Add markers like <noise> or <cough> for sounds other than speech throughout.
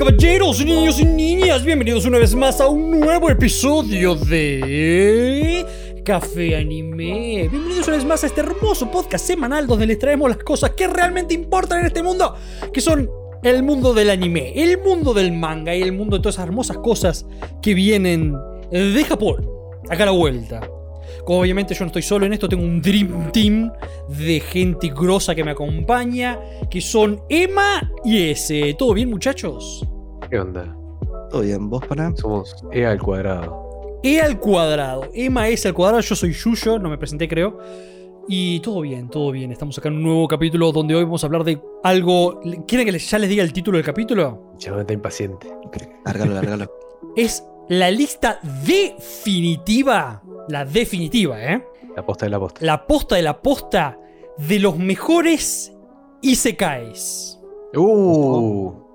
caballeros, niños y niñas, bienvenidos una vez más a un nuevo episodio de Café Anime. Bienvenidos una vez más a este hermoso podcast semanal donde les traemos las cosas que realmente importan en este mundo, que son el mundo del anime, el mundo del manga y el mundo de todas esas hermosas cosas que vienen de Japón, acá a la vuelta. Como obviamente yo no estoy solo en esto, tengo un Dream Team de gente grosa que me acompaña, que son Emma y S. ¿Todo bien, muchachos? ¿Qué onda? ¿Todo bien? ¿Vos, para? Somos E al cuadrado. E al cuadrado. Emma S al cuadrado, yo soy Yuyo, no me presenté creo. Y todo bien, todo bien. Estamos acá en un nuevo capítulo donde hoy vamos a hablar de algo... ¿Quieren que ya les diga el título del capítulo? Ya está impaciente. Lárgalo, lárgalo. <laughs> Es la lista definitiva, la definitiva, ¿eh? La posta de la posta. La posta de la posta de los mejores Isekais. Uh.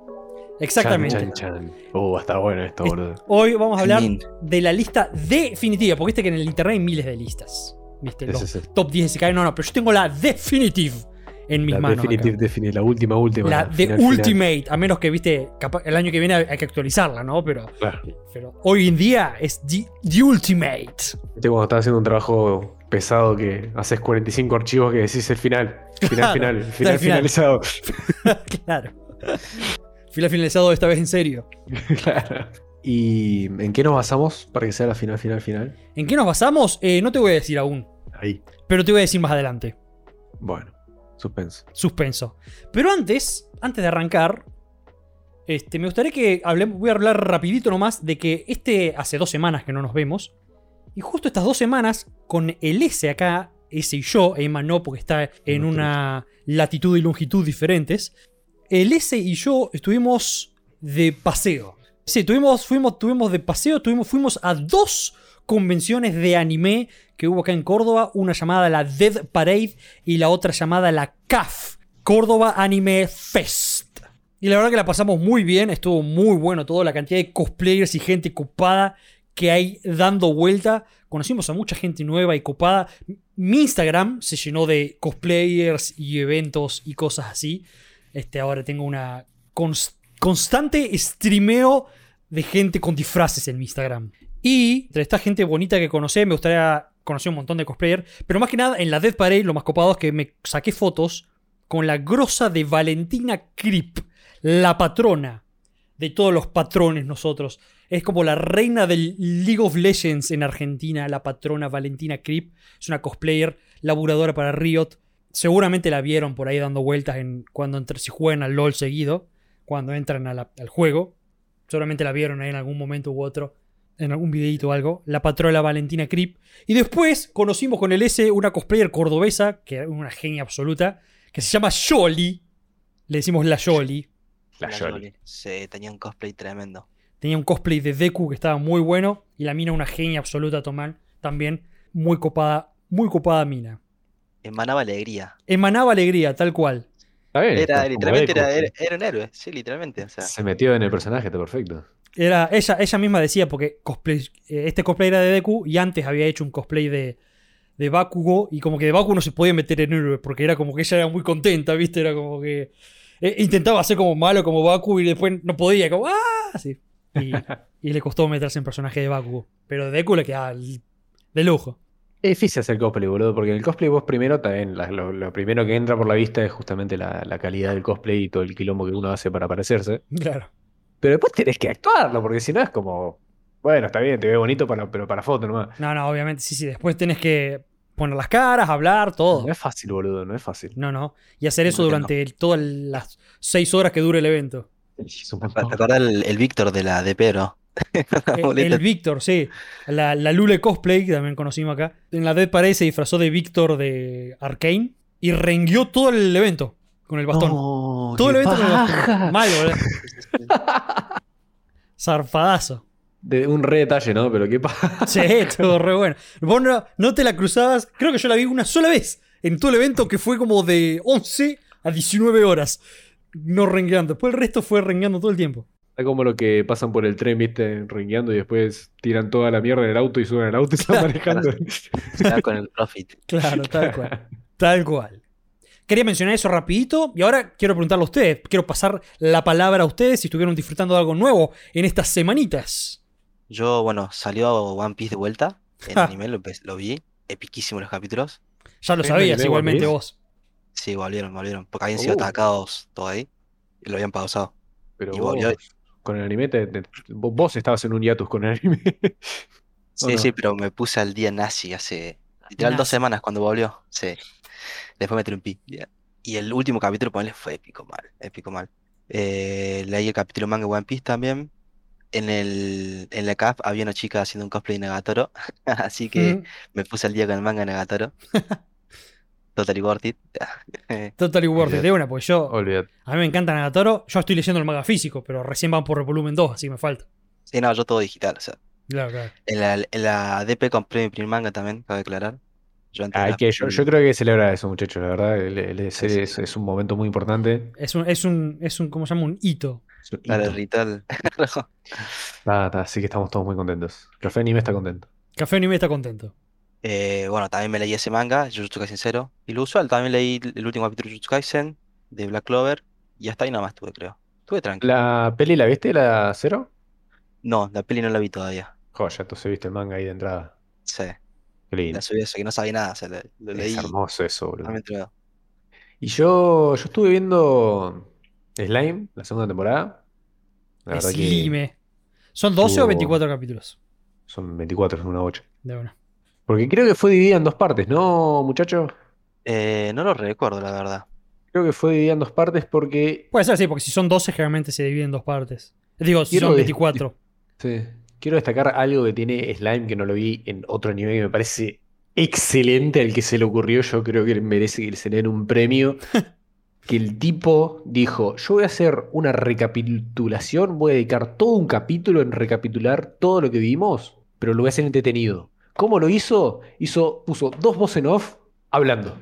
Exactamente. Chan, chan, chan. Uh, está bueno esto, Es- boludo. Hoy vamos a hablar de la lista definitiva, porque viste que en el internet hay miles de listas. ¿Viste? Los top 10 Isekais. No, no, pero yo tengo la definitive en mis La manos. definitive, defini- la última, última. La de final. Ultimate, a menos que, viste, capaz- el año que viene hay que actualizarla, ¿no? Pero, Claro. pero hoy en día es the, the Ultimate. Viste cuando estás haciendo un trabajo pesado que haces 45 archivos que decís el final. Final, Claro, final, el <laughs> final, final. finalizado. <laughs> claro. Fila finalizado esta vez en serio. <laughs> claro. ¿Y en qué nos basamos para que sea la final, final, final? ¿En qué nos basamos? Eh, no te voy a decir aún, Ahí. pero te voy a decir más adelante. Bueno, suspenso. Suspenso. Pero antes, antes de arrancar, este, me gustaría que hablemos, voy a hablar rapidito nomás de que este hace dos semanas que no nos vemos. Y justo estas dos semanas, con el S acá, S y yo, Emma no, porque está en una latitud y longitud diferentes. El S y yo estuvimos de paseo. Sí, tuvimos, fuimos, tuvimos de paseo, tuvimos, fuimos a dos convenciones de anime que hubo acá en Córdoba, una llamada la Dead Parade y la otra llamada la CAF, Córdoba Anime Fest. Y la verdad que la pasamos muy bien, estuvo muy bueno todo, la cantidad de cosplayers y gente copada que hay dando vuelta. Conocimos a mucha gente nueva y copada. Mi Instagram se llenó de cosplayers y eventos y cosas así. Este, ahora tengo una cons- constante streameo de gente con disfraces en mi Instagram. Y entre esta gente bonita que conocí, me gustaría conocer un montón de cosplayers. Pero más que nada, en la Death Parade, lo más copado es que me saqué fotos con la grosa de Valentina Krip, la patrona de todos los patrones nosotros. Es como la reina del League of Legends en Argentina, la patrona Valentina Krip. Es una cosplayer, laburadora para Riot. Seguramente la vieron por ahí dando vueltas en cuando entr- si juegan al LOL seguido, cuando entran a la- al juego. Seguramente la vieron ahí en algún momento u otro, en algún videito o algo. La patrona Valentina Krip. Y después conocimos con el S una cosplayer cordobesa, que era una genia absoluta, que se llama Yoli. Le decimos la Yoli. La La Yoli. Yoli. Sí, tenía un cosplay tremendo. Tenía un cosplay de Deku que estaba muy bueno. Y la mina una genia absoluta tomar también. Muy copada, muy copada mina. Emanaba alegría. Emanaba alegría, tal cual. Está bien. Era, literalmente era, era, era un héroe, sí, literalmente. O sea, Se metió en el personaje, está perfecto. Era, ella, ella misma decía, porque cosplay, eh, este cosplay era de Deku y antes había hecho un cosplay de, de Bakugo. Y como que de Bakugo no se podía meter en héroe, porque era como que ella era muy contenta, ¿viste? Era como que. eh, intentaba hacer como malo como Bakugo y después no podía, como ¡ah! Así. Y, <laughs> y le costó meterse en personaje de Bakugo. Pero de Deku le quedaba de lujo. Es difícil hacer cosplay, boludo, porque en el cosplay vos primero también, la- lo, lo primero que entra por la vista es justamente la, la calidad del cosplay y todo el quilombo que uno hace para parecerse. Claro. Pero después tenés que actuarlo, porque si no es como, bueno, está bien, te ve bonito, para, pero para foto nomás. No, no, obviamente, sí, sí. Después tenés que poner las caras, hablar, todo. No es fácil, boludo, no es fácil. No, no. Y hacer eso No, durante el- todas las seis horas que dure el evento. Es un ¿te acordás el, el Víctor de la de Pedro? <laughs> La El, el Víctor, sí. La, la Lule Cosplay, que también conocimos acá. En la Dead Parade se disfrazó de Víctor de Arkane y renguió todo el evento con el bastón. No, todo el evento con el bastón. Mal, boludo. <laughs> Zarpadazo. De un re detalle, ¿no? Pero qué pasa. <laughs> Sí, estuvo re bueno. Vos no, no te la cruzabas. Creo que yo la vi una sola vez en todo el evento que fue como de 11 a 19 horas. No rengueando. Después el resto fue rengueando todo el tiempo. Es como lo que pasan por el tren, viste, ringueando y después tiran toda la mierda en el auto y suben al auto y se van <laughs> manejando. Estaba con el Profit. <laughs> Claro, tal cual. Tal cual. Quería mencionar eso rapidito y ahora quiero preguntarle a ustedes, quiero pasar la palabra a ustedes si estuvieron disfrutando de algo nuevo en estas semanitas. Yo, bueno, salió One Piece de vuelta <laughs> en Ja. anime, lo, vi. Epiquísimo los capítulos. Ya lo ¿En sabías igualmente vos. Sí, volvieron, volvieron. Porque habían sido Uh. atacados todo ahí. Y lo habían pausado. Pero Y vos, volvió- con el anime, te- te- vos, estabas en un hiatus con el anime. <laughs> ¿O Sí, no? sí, pero me puse al día nazi hace literal dos semanas cuando volvió. Sí. Después me. Ya. Y el último capítulo, ponele, fue épico mal. Épico mal. Eh, leí el capítulo manga One Piece también. En el, en la CAF había una chica haciendo un cosplay de Nagatoro. <laughs> Así que Mm, me puse al día con el manga de Nagatoro. <laughs> Totally worth it. <laughs> Totally worth it, Olvidate. de una, pues yo. Olvídate. A mí me encanta Nagatoro. Yo estoy leyendo el manga físico, pero recién van por el volumen 2, así me falta. Sí, no, yo todo digital. O sea, Claro, claro. en la, en la DP compré mi primer manga también, cabe aclarar. Yo la- que, yo, yo creo que celebrar eso, muchachos, la verdad. el- el- es, Sí, sí, es- sí. es un momento muy importante. Es un, es un, es un, ¿cómo se llama? Un hito. Un hito. <laughs> nada, así que estamos todos muy contentos. Café Anime está contento. Café Anime está contento. Eh, bueno, también me leí ese manga, Jujutsu Kaisen 0. Y lo usual, también leí el último capítulo de Jujutsu Kaisen, de Black Clover. Y hasta ahí nada más tuve, creo. Estuve tranquilo. ¿La peli la viste, la cero? No, la peli no la vi todavía. Joya, entonces viste el manga ahí de entrada. Sí, Qué lindo. la subí eso, que no sabía nada. O sea, lo, lo leí Es hermoso eso, boludo. Y yo, yo estuve viendo Slime, la segunda temporada. La verdad que Slime. ¿Son 12 o estuvo- 24 capítulos? son 24, es una 8. De una. Porque creo que fue dividida en dos partes, ¿no, muchachos? Eh, no lo recuerdo, la verdad. Creo que fue dividida en dos partes porque Puede ser, sí, porque si son 12, generalmente se divide en dos partes. Digo, si Quiero son de- 24. Sí. Quiero destacar algo que tiene Slime que no lo vi en otro anime que me parece excelente al que se le ocurrió. Yo creo que merece que se le den un premio. <laughs> Que el tipo dijo: Yo voy a hacer una recapitulación, voy a dedicar todo un capítulo en recapitular todo lo que vimos, pero lo voy a hacer entretenido. ¿Cómo lo hizo? Hizo, puso dos voces en off hablando.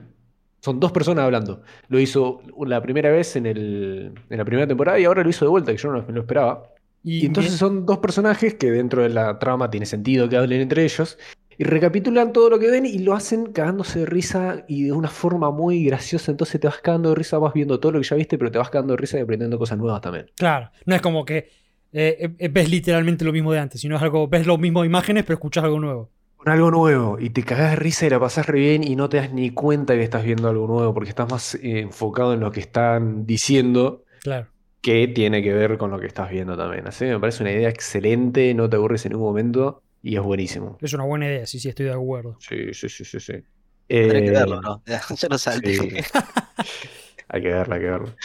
Son dos personas hablando. Lo hizo la primera vez en, el, en la primera temporada y ahora lo hizo de vuelta, que yo no me lo esperaba. Y entonces son dos personajes que dentro de la trama tiene sentido que hablen entre ellos. Y recapitulan todo lo que ven y lo hacen cagándose de risa y de una forma muy graciosa. Entonces te vas cagando de risa, vas viendo todo lo que ya viste, pero te vas cagando de risa y aprendiendo cosas nuevas también. Claro, no es como que eh, eh, ves literalmente lo mismo de antes, sino es algo, ves lo mismo de imágenes, pero escuchas algo nuevo. Con algo nuevo y te cagás de risa y la pasás re bien y no te das ni cuenta que estás viendo algo nuevo porque estás más eh, enfocado en lo que están diciendo Claro. que tiene que ver con lo que estás viendo también. Así que me parece una idea excelente, no te aburres en ningún momento y es buenísimo. Es una buena idea, sí, sí, estoy de acuerdo. Sí, sí, sí, sí, sí. Tendré que Eh, verlo, ¿no? <laughs> Ya lo salté. Sí. Hay que verla, hay que verla.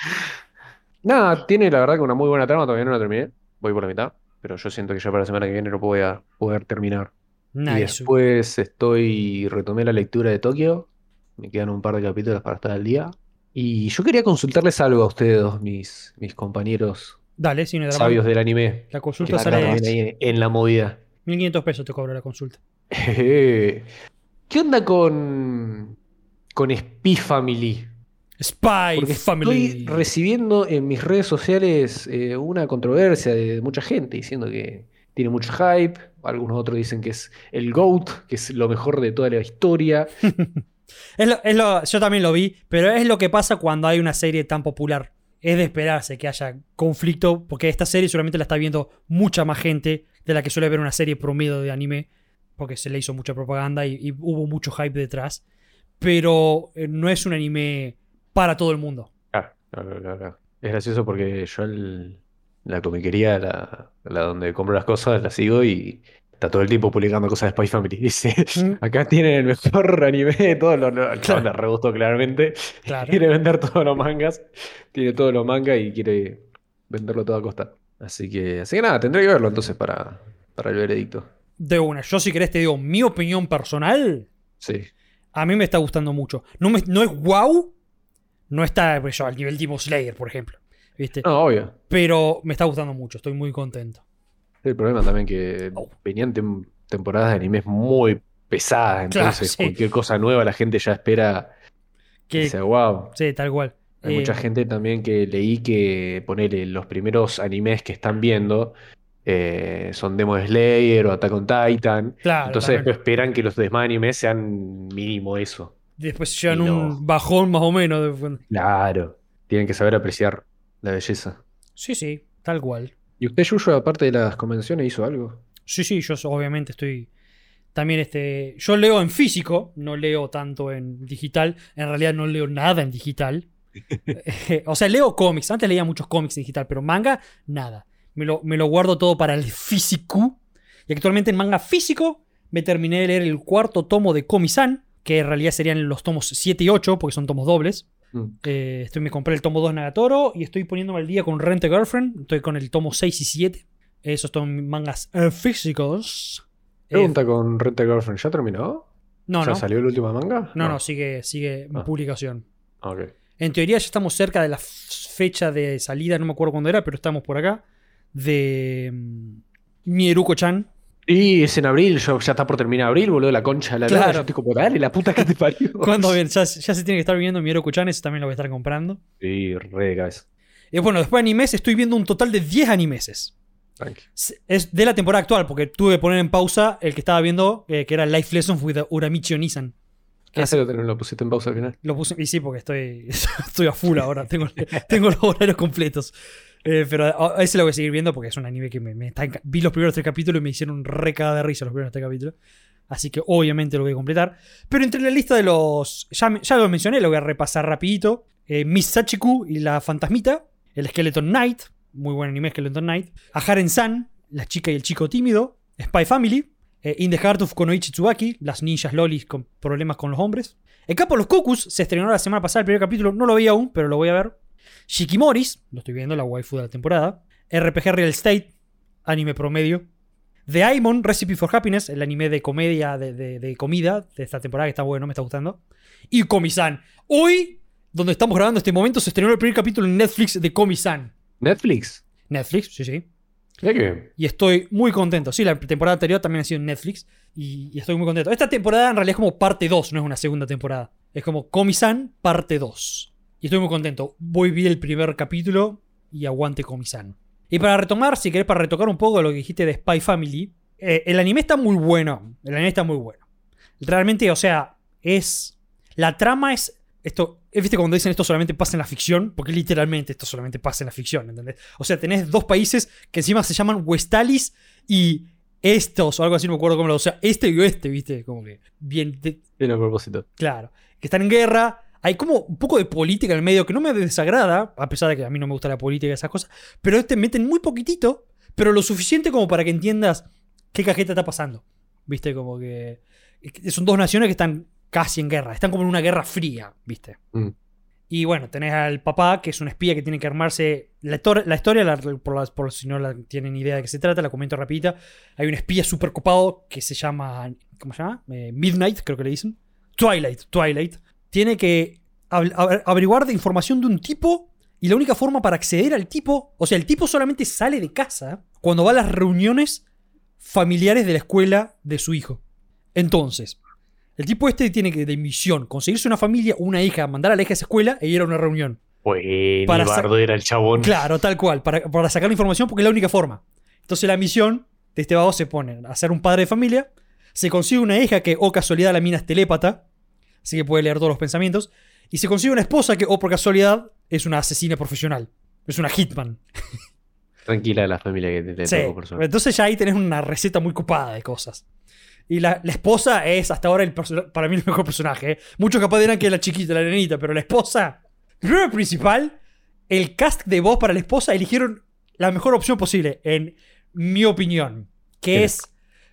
Nada, tiene la verdad que una muy buena trama, todavía no la terminé. Voy por la mitad, pero yo siento que ya para la semana que viene lo voy a poder terminar. Y después estoy, retomé la lectura de Tokio. Me quedan un par de capítulos para estar al día. Y yo quería consultarles algo a ustedes dos, mis, mis compañeros Dale, sin sabios del anime. La consulta sale en, en la movida. 1500 pesos te cobra la consulta. <laughs> ¿Qué onda con, con Spy Family? Spy Porque Family. estoy recibiendo en mis redes sociales eh, una controversia de mucha gente diciendo que tiene mucho hype. Algunos otros dicen que es el GOAT, que es lo mejor de toda la historia. <laughs> Es lo- es lo- yo también lo vi, pero es lo que pasa cuando hay una serie tan popular. Es de esperarse que haya conflicto, porque esta serie solamente la está viendo mucha más gente de la que suele ver una serie promedio de anime, porque se le hizo mucha propaganda y, y hubo mucho hype detrás. Pero eh, no es un anime para todo el mundo. Ah, claro, claro, claro. Es gracioso porque yo el- la comiquería, la, la donde compro las cosas, la sigo y está todo el tiempo publicando cosas de Spy Family. <laughs> Dice, Mm. acá tienen el mejor <laughs> anime de todos los... Chabón <laughs> le re gustó claramente. Claro. Quiere vender todos los mangas. Tiene todos los mangas y quiere venderlo todo a costa. Así que, así que nada, tendré que verlo entonces para, para el veredicto. De una. Yo, si querés, te digo mi opinión personal. Sí. A mí me está gustando mucho. No, me- no es wow. No está pues, yo, al nivel Demon Slayer, por ejemplo. ¿Viste? No, obvio. Pero me está gustando mucho. Estoy muy contento. El problema también que Oh. venían tem- temporadas de animes muy pesadas, Claro, entonces sí. cualquier cosa nueva la gente ya espera que sea wow. sí, tal cual. Hay Eh, mucha gente también que leí que ponele los primeros animes que están viendo eh, son Demon Slayer o Attack on Titan. Claro, Entonces también. después esperan que los demás animes sean mínimo eso. después llevan no. un bajón más o menos. Claro. Tienen que saber apreciar la belleza. Sí, sí, tal cual. ¿Y usted, Yuyo, aparte de las convenciones, hizo algo? Sí, sí, yo obviamente estoy. También este. Yo leo en físico, no leo tanto en digital. En realidad no leo nada en digital. <laughs> <laughs> O sea, leo cómics. Antes leía muchos cómics en digital, pero manga, nada. Me lo, me lo guardo todo para el físico. Y actualmente en manga físico me terminé de leer el cuarto tomo de Komi-san, que en realidad serían los tomos 7 y 8, porque son tomos dobles. Mm. Eh, estoy, me compré el tomo 2 Nagatoro y estoy poniéndome al día con Rent a Girlfriend. Estoy con el tomo 6 y 7. Esos son mangas eh, físicos. Eh, Pregunta con Rent a Girlfriend. ¿Ya terminó? no, ¿Ya no. salió la última manga? No, no, sigue, sigue en Ah. publicación. Ah, ok. En teoría ya estamos cerca de la fecha de salida, no me acuerdo cuándo era, pero estamos por acá. De mm, Mieruko-chan. Y es en abril, yo, ya está por terminar abril, boludo, la concha de la. Claro. Yo estoy como, dale, la puta que te parió. <laughs> Cuando ya, ya se tiene que estar viendo Mieruko-chan, ese también lo voy a estar comprando. Sí, re cabeza. Y bueno, después de animes, estoy viendo un total de 10 animeses. Tranqui. Es de la temporada actual, porque tuve que poner en pausa el que estaba viendo, eh, que era Life Lessons with Uramichi Onisan. Que Ah, es- lo, tenés- lo pusiste en pausa al final. Lo puse, y sí, porque estoy, <laughs> estoy a full ahora, tengo, tengo los horarios completos. Eh, pero ese lo voy a seguir viendo porque es un anime que me, me está Vi los primeros tres capítulos y me hicieron re caga de risa los primeros tres capítulos. Así que obviamente lo voy a completar. Pero entre la lista de los... Ya, ya lo mencioné, lo voy a repasar rapidito. Eh, Miss Sachiku y la fantasmita. El Skeleton Knight. Muy buen anime Skeleton Knight. A Haren-san, la chica y el chico tímido. Spy Family. eh, In the Heart of Konoichi Tsubaki. Las ninjas lolis con problemas con los hombres. El Capo de los Kokus se estrenó la semana pasada el primer capítulo. No lo vi aún, pero lo voy a ver. Shikimoris, lo estoy viendo, la waifu de la temporada. RPG Real Estate, anime promedio. The Aimon, Recipe for Happiness, el anime de comedia, de, de- de comida de esta temporada que está bueno, me está gustando. Y Komi-san. Hoy, donde estamos grabando este momento, se estrenó el primer capítulo en Netflix de Komi-san. ¿Netflix? Netflix, sí, sí. Bien. Y estoy muy contento. Sí, la temporada anterior también ha sido en Netflix. Y, y estoy muy contento. Esta temporada en realidad es como parte 2, no es una segunda temporada. Es como Komi-san parte 2. Y estoy muy contento. Voy vi el primer capítulo y aguante Komi-san. Y para retomar, si querés, para retocar un poco lo que dijiste de Spy Family, eh, el anime está muy bueno. El anime está muy bueno. Realmente, o sea, es. La trama es. Esto, eh, ¿viste cuando dicen esto solamente pasa en la ficción? Porque literalmente esto solamente pasa en la ficción, ¿entendés? O sea, tenés dos países que encima se llaman Westalis y estos, o algo así, no me acuerdo cómo lo. O sea, este y oeste, ¿viste? Como que bien. de- Bien a propósito. claro. Que están en guerra. Hay como un poco de política en el medio que no me desagrada, a pesar de que a mí no me gusta la política y esas cosas. Pero te meten muy poquitito, pero lo suficiente como para que entiendas qué cajeta está pasando. ¿Viste? Como que. Son dos naciones que están casi en guerra. Están como en una guerra fría, ¿viste? Mm. Y bueno, tenés al papá, que es un espía que tiene que armarse. La, la historia, la- por, las- por si no la tienen idea de qué se trata, la comento rapidita. Hay un espía súper copado que se llama. ¿Cómo se llama? Eh, Midnight, creo que le dicen. Twilight, Twilight. Tiene que averiguar de información de un tipo. Y la única forma para acceder al tipo. O sea, el tipo solamente sale de casa cuando va a las reuniones familiares de la escuela de su hijo. Entonces, el tipo este tiene que, de misión, conseguirse una familia, una hija, mandar a la hija a esa escuela e ir a una reunión. Bueno, Para bardo era el chabón. Claro, tal cual, para, para sacar la información porque es la única forma. Entonces la misión de este vago se pone a ser un padre de familia, se consigue una hija que, oh casualidad, la mina es telépata, así que puede leer todos los pensamientos, y se consigue una esposa que, oh por casualidad, es una asesina profesional, es una hitman. Tranquila la familia que te, Sí, tocó persona. entonces ya ahí tenés una receta muy copada de cosas. Y la, la esposa es hasta ahora el para mí el mejor personaje. ¿eh? Muchos capaz dirán que es la chiquita, la nenita, pero la esposa. Primero el principal, el cast de voz para la esposa eligieron la mejor opción posible, en mi opinión. Que ¿Quién es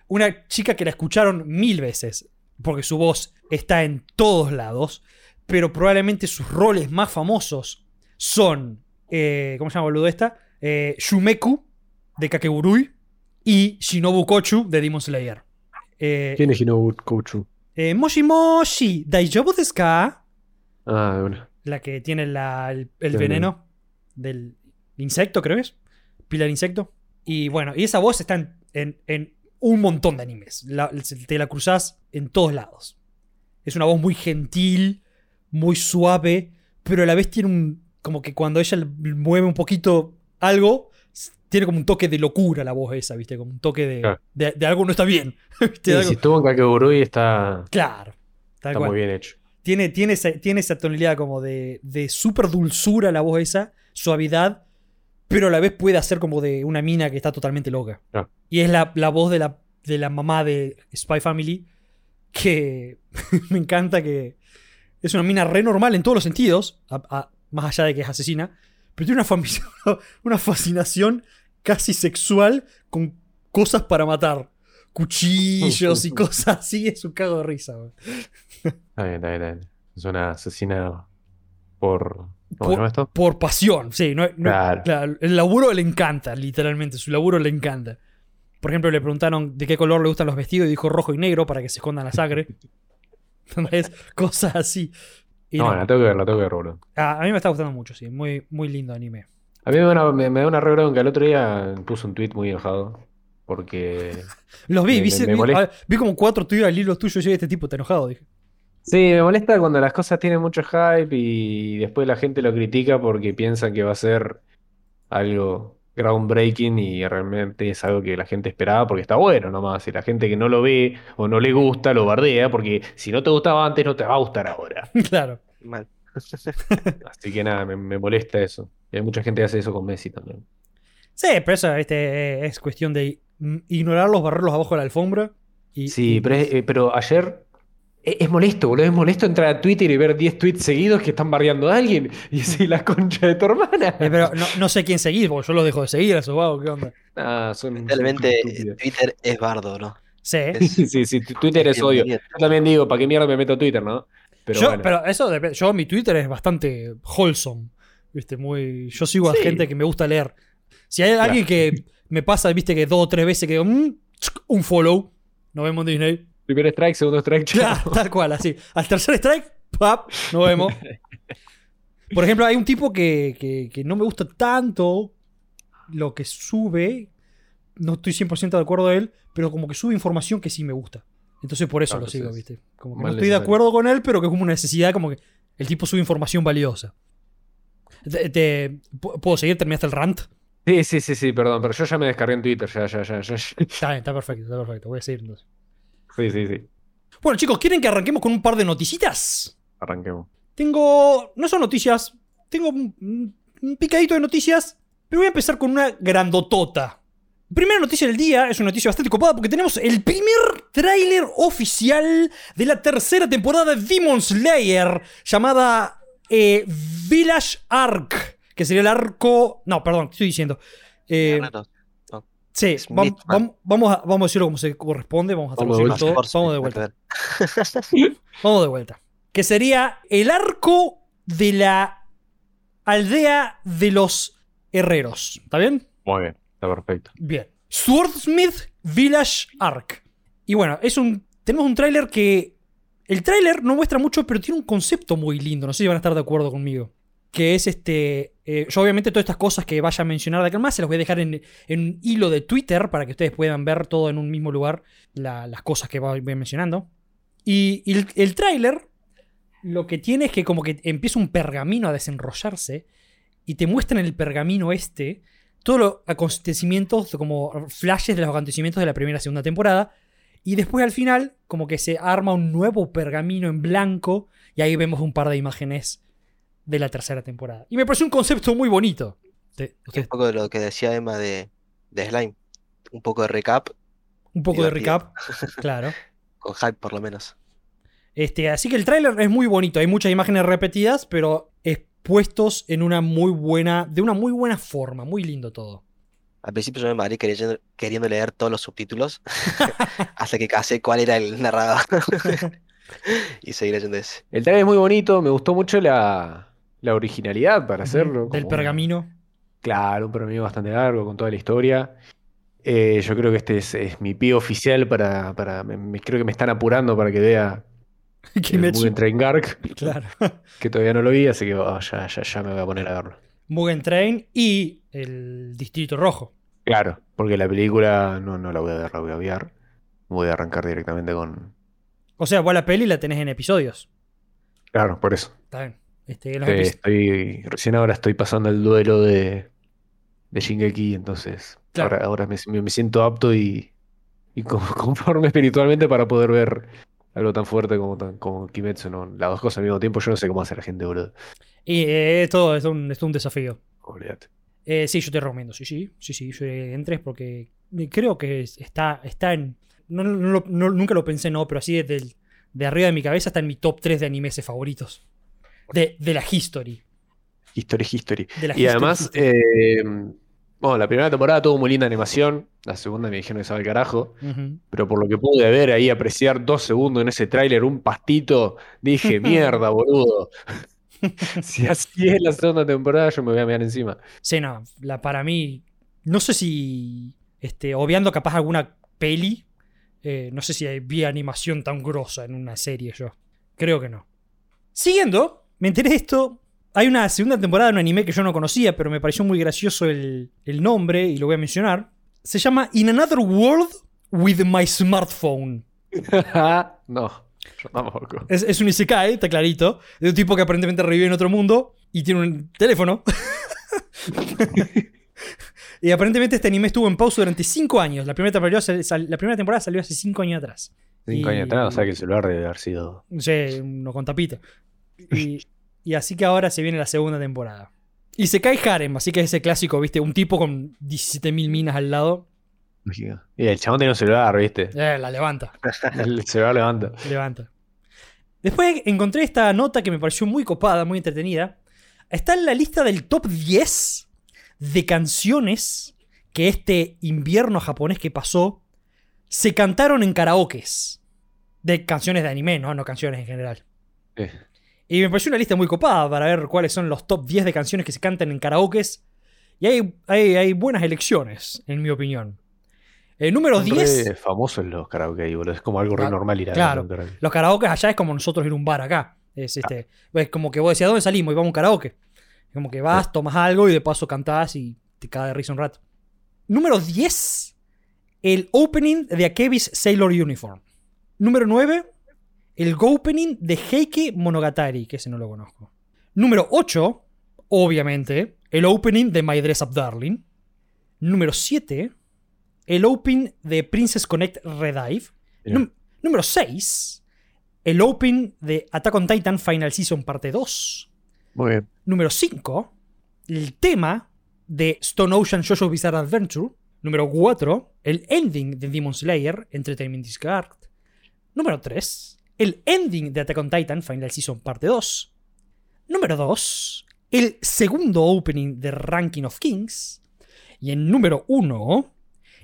una chica que la escucharon mil veces. Porque su voz está en todos lados. Pero probablemente sus roles más famosos son. eh, ¿Cómo se llama boludo esta? Eh, Shumeku de Kakegurui y Shinobu Kochu de Demon Slayer. Eh, ¿Quién es Hinobu Kouchu? eh, Moshi Moshi, Daijoubu desu ka? Ah, una. La que tiene la- el, veneno del insecto, creo que es. Pila de insecto. Y bueno, y esa voz está en, en- en un montón de animes. La- te la cruzás en todos lados. Es una voz muy gentil, muy suave, pero a la vez tiene un. Como que cuando ella mueve un poquito algo, tiene como un toque de locura la voz esa, ¿viste? Como un toque de, Claro. de, de algo no está bien. <laughs> ¿viste? Sí, Algo- si estuvo en Kakegurui está, Claro. Está cual. muy bien hecho. Tiene, tiene, esa, tiene esa tonalidad como de, de súper dulzura la voz esa, suavidad, pero a la vez puede hacer como de una mina que está totalmente loca. Ah. Y es la, la voz de la, de la mamá de Spy Family, que <laughs> me encanta que es una mina re normal en todos los sentidos, a- a- más allá de que es asesina, pero tiene una, <laughs> una fascinación casi sexual con cosas para matar. Cuchillos y <laughs> cosas así, es un cago de risa. güey. Está bien, está bien, está bien. Es una asesina por. ¿Cómo Por- esto? Pasión, sí. No, no- Claro. claro, el laburo le encanta, literalmente. Su laburo le encanta. Por ejemplo, le preguntaron de qué color le gustan los vestidos y dijo rojo y negro para que se escondan la sangre. <laughs> ¿Entendés? Cosas así. Y No, no, la tengo que ver, la tengo que ver, boludo. a, a mí me está gustando mucho, sí. Muy, muy lindo anime. A mí me da una, me, me da una re bronca. El otro día puso un tweet muy enojado. Porque. <laughs> Los vi, Me- vi, me- vi- ah, vi como cuatro tuyos al hilo tuyo y yo, este tipo está enojado. Dije. Sí, me molesta cuando las cosas tienen mucho hype y después la gente lo critica porque piensan que va a ser algo groundbreaking y realmente es algo que la gente esperaba porque está bueno nomás. Y la gente que no lo ve o no le gusta lo bardea porque si no te gustaba antes no te va a gustar ahora. <laughs> claro. Mal. <laughs> <laughs> Así que nada, me, me molesta eso. Y hay mucha gente que hace eso con Messi también. Sí, pero eso este, es cuestión de ignorarlos, barrerlos abajo de la alfombra. Y, Sí, y- pero, es- eh, pero ayer es, es molesto, boludo. Es molesto entrar a Twitter y ver 10 tweets seguidos que están bardeando a alguien y decir la concha de tu hermana. Eh, pero no, no sé quién seguir, porque yo los dejo de seguir a esos vagos, ¿qué onda? Ah, son, Realmente. Twitter es bardo, ¿no? Sí. Es- Sí, sí, Twitter es odio. Yo también digo, ¿para qué mierda me meto a Twitter, no? Pero yo, bueno. pero eso depende. Yo, mi Twitter es bastante wholesome. ¿Viste? Muy. Yo sigo a Sí. gente que me gusta leer. Si hay alguien que me pasa, viste, que dos o tres veces que digo, "Mm", un follow. Nos vemos en Disney. Primer strike, segundo strike, <laughs> chao. Claro, tal cual, así. Al tercer strike, pap, nos vemos. <laughs> Por ejemplo, hay un tipo que, que- que no me gusta tanto lo que sube. No estoy 100% de acuerdo de él, pero como que sube información que sí me gusta. Entonces por eso lo sigo, entonces, ¿viste? Como que no estoy de acuerdo con él, pero que es como una necesidad, como que el tipo sube información valiosa. Te- te- ¿Puedo seguir? ¿Terminaste el rant? Sí, sí, sí, sí, perdón, pero yo ya me descargué en Twitter, ya, ya, ya. ya. Está bien, está perfecto, está perfecto. Voy a seguir entonces. Sí, sí, sí. Bueno, chicos, ¿quieren que arranquemos con un par de noticitas? Arranquemos. Tengo. No son noticias. Tengo un, un picadito de noticias. Pero voy a empezar con una grandotota. Primera noticia del día es una noticia bastante copada porque tenemos el primer tráiler oficial de la tercera temporada de Demon Slayer llamada eh, Village Arc, que sería el arco... No, perdón, ¿qué estoy diciendo? Eh. Sí, Smith, vam- man. vam- vamos, a, vamos a decirlo como se corresponde, vamos a traducirlo todo. Vamos de vuelta. <laughs> Vamos de vuelta. Que sería el arco de la aldea de los herreros. ¿Está bien? Muy bien, está perfecto. Bien. Swordsmith Village Arc. Y bueno, es un. Tenemos un tráiler que. El tráiler no muestra mucho, pero tiene un concepto muy lindo. No sé si van a estar de acuerdo conmigo. Que es este. Eh, yo, obviamente, todas estas cosas que vaya a mencionar de acá más se las voy a dejar en, en un hilo de Twitter para que ustedes puedan ver todo en un mismo lugar la- las cosas que voy mencionando. Y, el, el tráiler lo que tiene es que como que empieza un pergamino a desenrollarse y te muestran el pergamino este todos los acontecimientos, como flashes de los acontecimientos de la primera y segunda temporada. Y después al final, como que se arma un nuevo pergamino en blanco y ahí vemos un par de imágenes de la tercera temporada. Y me pareció un concepto muy bonito. Te- Un ustedes- poco de lo que decía Emma de, de Slime. Un poco de recap, un poco de recap, <laughs> claro. con hype por lo menos. Este, así que el tráiler es muy bonito. Hay muchas imágenes repetidas, pero expuestos en una muy buena, de una muy buena forma. Muy lindo todo. Al principio yo me mareé queriendo, queriendo leer todos los subtítulos <laughs> <laughs> hasta que casé cuál era el narrador y seguí leyendo ese. El trailer es muy bonito, me gustó mucho la, la originalidad para hacerlo. Del pergamino. Claro, un pergamino bastante largo con toda la historia. Eh, yo creo que este es, es mi pie oficial para, para me- me- creo que me están apurando para que vea <laughs> Kimetsu. Train Gark, Claro. <laughs> que todavía no lo vi, así que oh, ya, ya, ya me voy a poner a verlo. Mugen Train y el Distrito Rojo. Claro, porque la película no, no la voy a ver, la voy a obviar. Voy a arrancar directamente con... O sea, vos la peli la tenés en episodios. Claro, por eso. Está bien. Este, los Eh, estoy, recién ahora estoy pasando el duelo de, de Shingeki, entonces Claro. ahora, ahora me, me- siento apto y, y con- <laughs> conforme espiritualmente para poder ver algo tan fuerte como, tan- como Kimetsu, ¿no? Las dos cosas al mismo tiempo, yo no sé cómo hace la gente, boludo. Y eh, es todo es un, es un desafío. Olvídate. Eh, sí, yo te recomiendo, sí, sí, sí, sí, yo entres porque creo que es- está, está en... no- no nunca lo pensé, no, pero así desde el- de arriba de mi cabeza está en mi top 3 de animes favoritos. De, de la history. History, history. De la Y history, además, history. eh, bueno, la primera temporada tuvo muy linda animación. La segunda me dijeron que estaba al carajo. Pero por lo que pude ver ahí, apreciar dos segundos en ese tráiler, un pastito, dije, <laughs> mierda, boludo. <laughs> Si así es la segunda temporada, yo me voy a mirar encima. Sí, no, la, para mí, no sé si, este, obviando capaz alguna peli, eh, no sé si vi animación tan grosa en una serie yo. Creo que no. Siguiendo, me enteré de esto. Hay una segunda temporada de un anime que yo no conocía, pero me pareció muy gracioso el, el nombre y lo voy a mencionar. Se llama In Another World with My Smartphone. <laughs> no, yo tampoco. Es, es un Isekai, está clarito. De un tipo que aparentemente revive en otro mundo y tiene un teléfono. <laughs> y aparentemente este anime estuvo en pausa durante 5 años. La primera, temporada, sal- sal- la primera temporada salió hace 5 años atrás. Cinco Y- años atrás, o sea que el celular debe haber sido. No sé, uno con tapita. Y, <laughs> y así que ahora se viene la segunda temporada. Y se cae Harem, así que es ese clásico, ¿viste? Un tipo con 17.000 minas al lado. Y el chabón tenía un celular, ¿viste? Eh, la levanta. <laughs> El celular levanta. Levanta. Después encontré esta nota que me pareció muy copada, muy entretenida. Está en la lista del top 10 de canciones que este invierno japonés que pasó se cantaron en karaokes. De canciones de anime, ¿no? No canciones en general. Eh, Y me pareció una lista muy copada para ver cuáles son los top 10 de canciones que se cantan en karaokes. Y hay, hay, hay buenas elecciones, en mi opinión. El número son 10. re famosos los karaoke ahí, boludo. Es como algo re Claro, normal ir a claro. karaoke. Los karaokes allá es como nosotros ir a un bar acá. Es, este, es como que vos decías, ¿dónde salimos? Y vamos a un karaoke. Es como que vas, tomas algo y de paso cantás y te cagas de risa un rato. Número 10. El opening de Akebi's Sailor Uniform. Número 9. El opening de Heike Monogatari, que ese no lo conozco. Número 8. Obviamente. El opening de My Dress Up Darling. Número 7. El opening de Princess Connect Redive. Número 6. El opening de Attack on Titan Final Season parte 2. Muy bien. Número 5. El tema de Stone Ocean JoJo's Bizarre Adventure. Número 4. El ending de Demon Slayer Entertainment Discard. Número 3. El ending de Attack on Titan Final Season parte 2. Número 2. El segundo opening de Ranking of Kings. Y en número 1.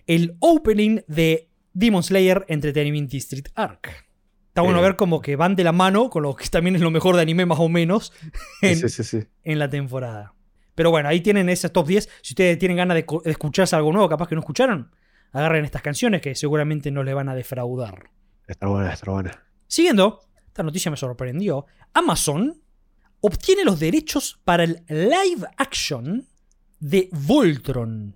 El opening de Demon Slayer Entertainment District Arc. Está bueno Eh. ver como que van de la mano con lo que también es lo mejor de anime más o menos en, Sí, sí, sí. en la temporada. Pero bueno, ahí tienen esas top 10. Si ustedes tienen ganas de, de escucharse algo nuevo, capaz que no escucharon, agarren estas canciones que seguramente no les van a defraudar. Está buena, está buena. Siguiendo, esta noticia me sorprendió. Amazon obtiene los derechos para el live action de Voltron.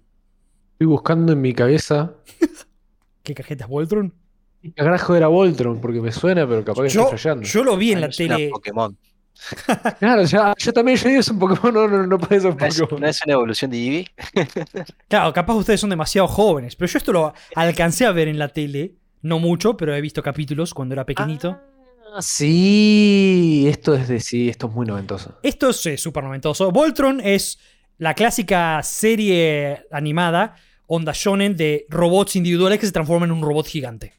Estoy buscando en mi cabeza. <laughs> ¿Qué cajeta es Voltron? ¿Qué carajo era Voltron? Porque me suena, pero capaz que Yo, estoy fallando. yo lo vi en Ay, la tele. Pokémon. <laughs> Claro, ya, yo también yo digo es un Pokémon, no, no, no puede ser ¿No es, Pokémon. no es una evolución de Eevee? Claro, capaz ustedes son demasiado jóvenes, pero yo esto lo alcancé a ver en la tele. No mucho, pero he visto capítulos cuando era pequeñito. Ah, sí, esto es de sí, esto es muy noventoso. Esto es eh, súper noventoso. Voltron es la clásica serie animada, onda shonen, de robots individuales que se transforman en un robot gigante.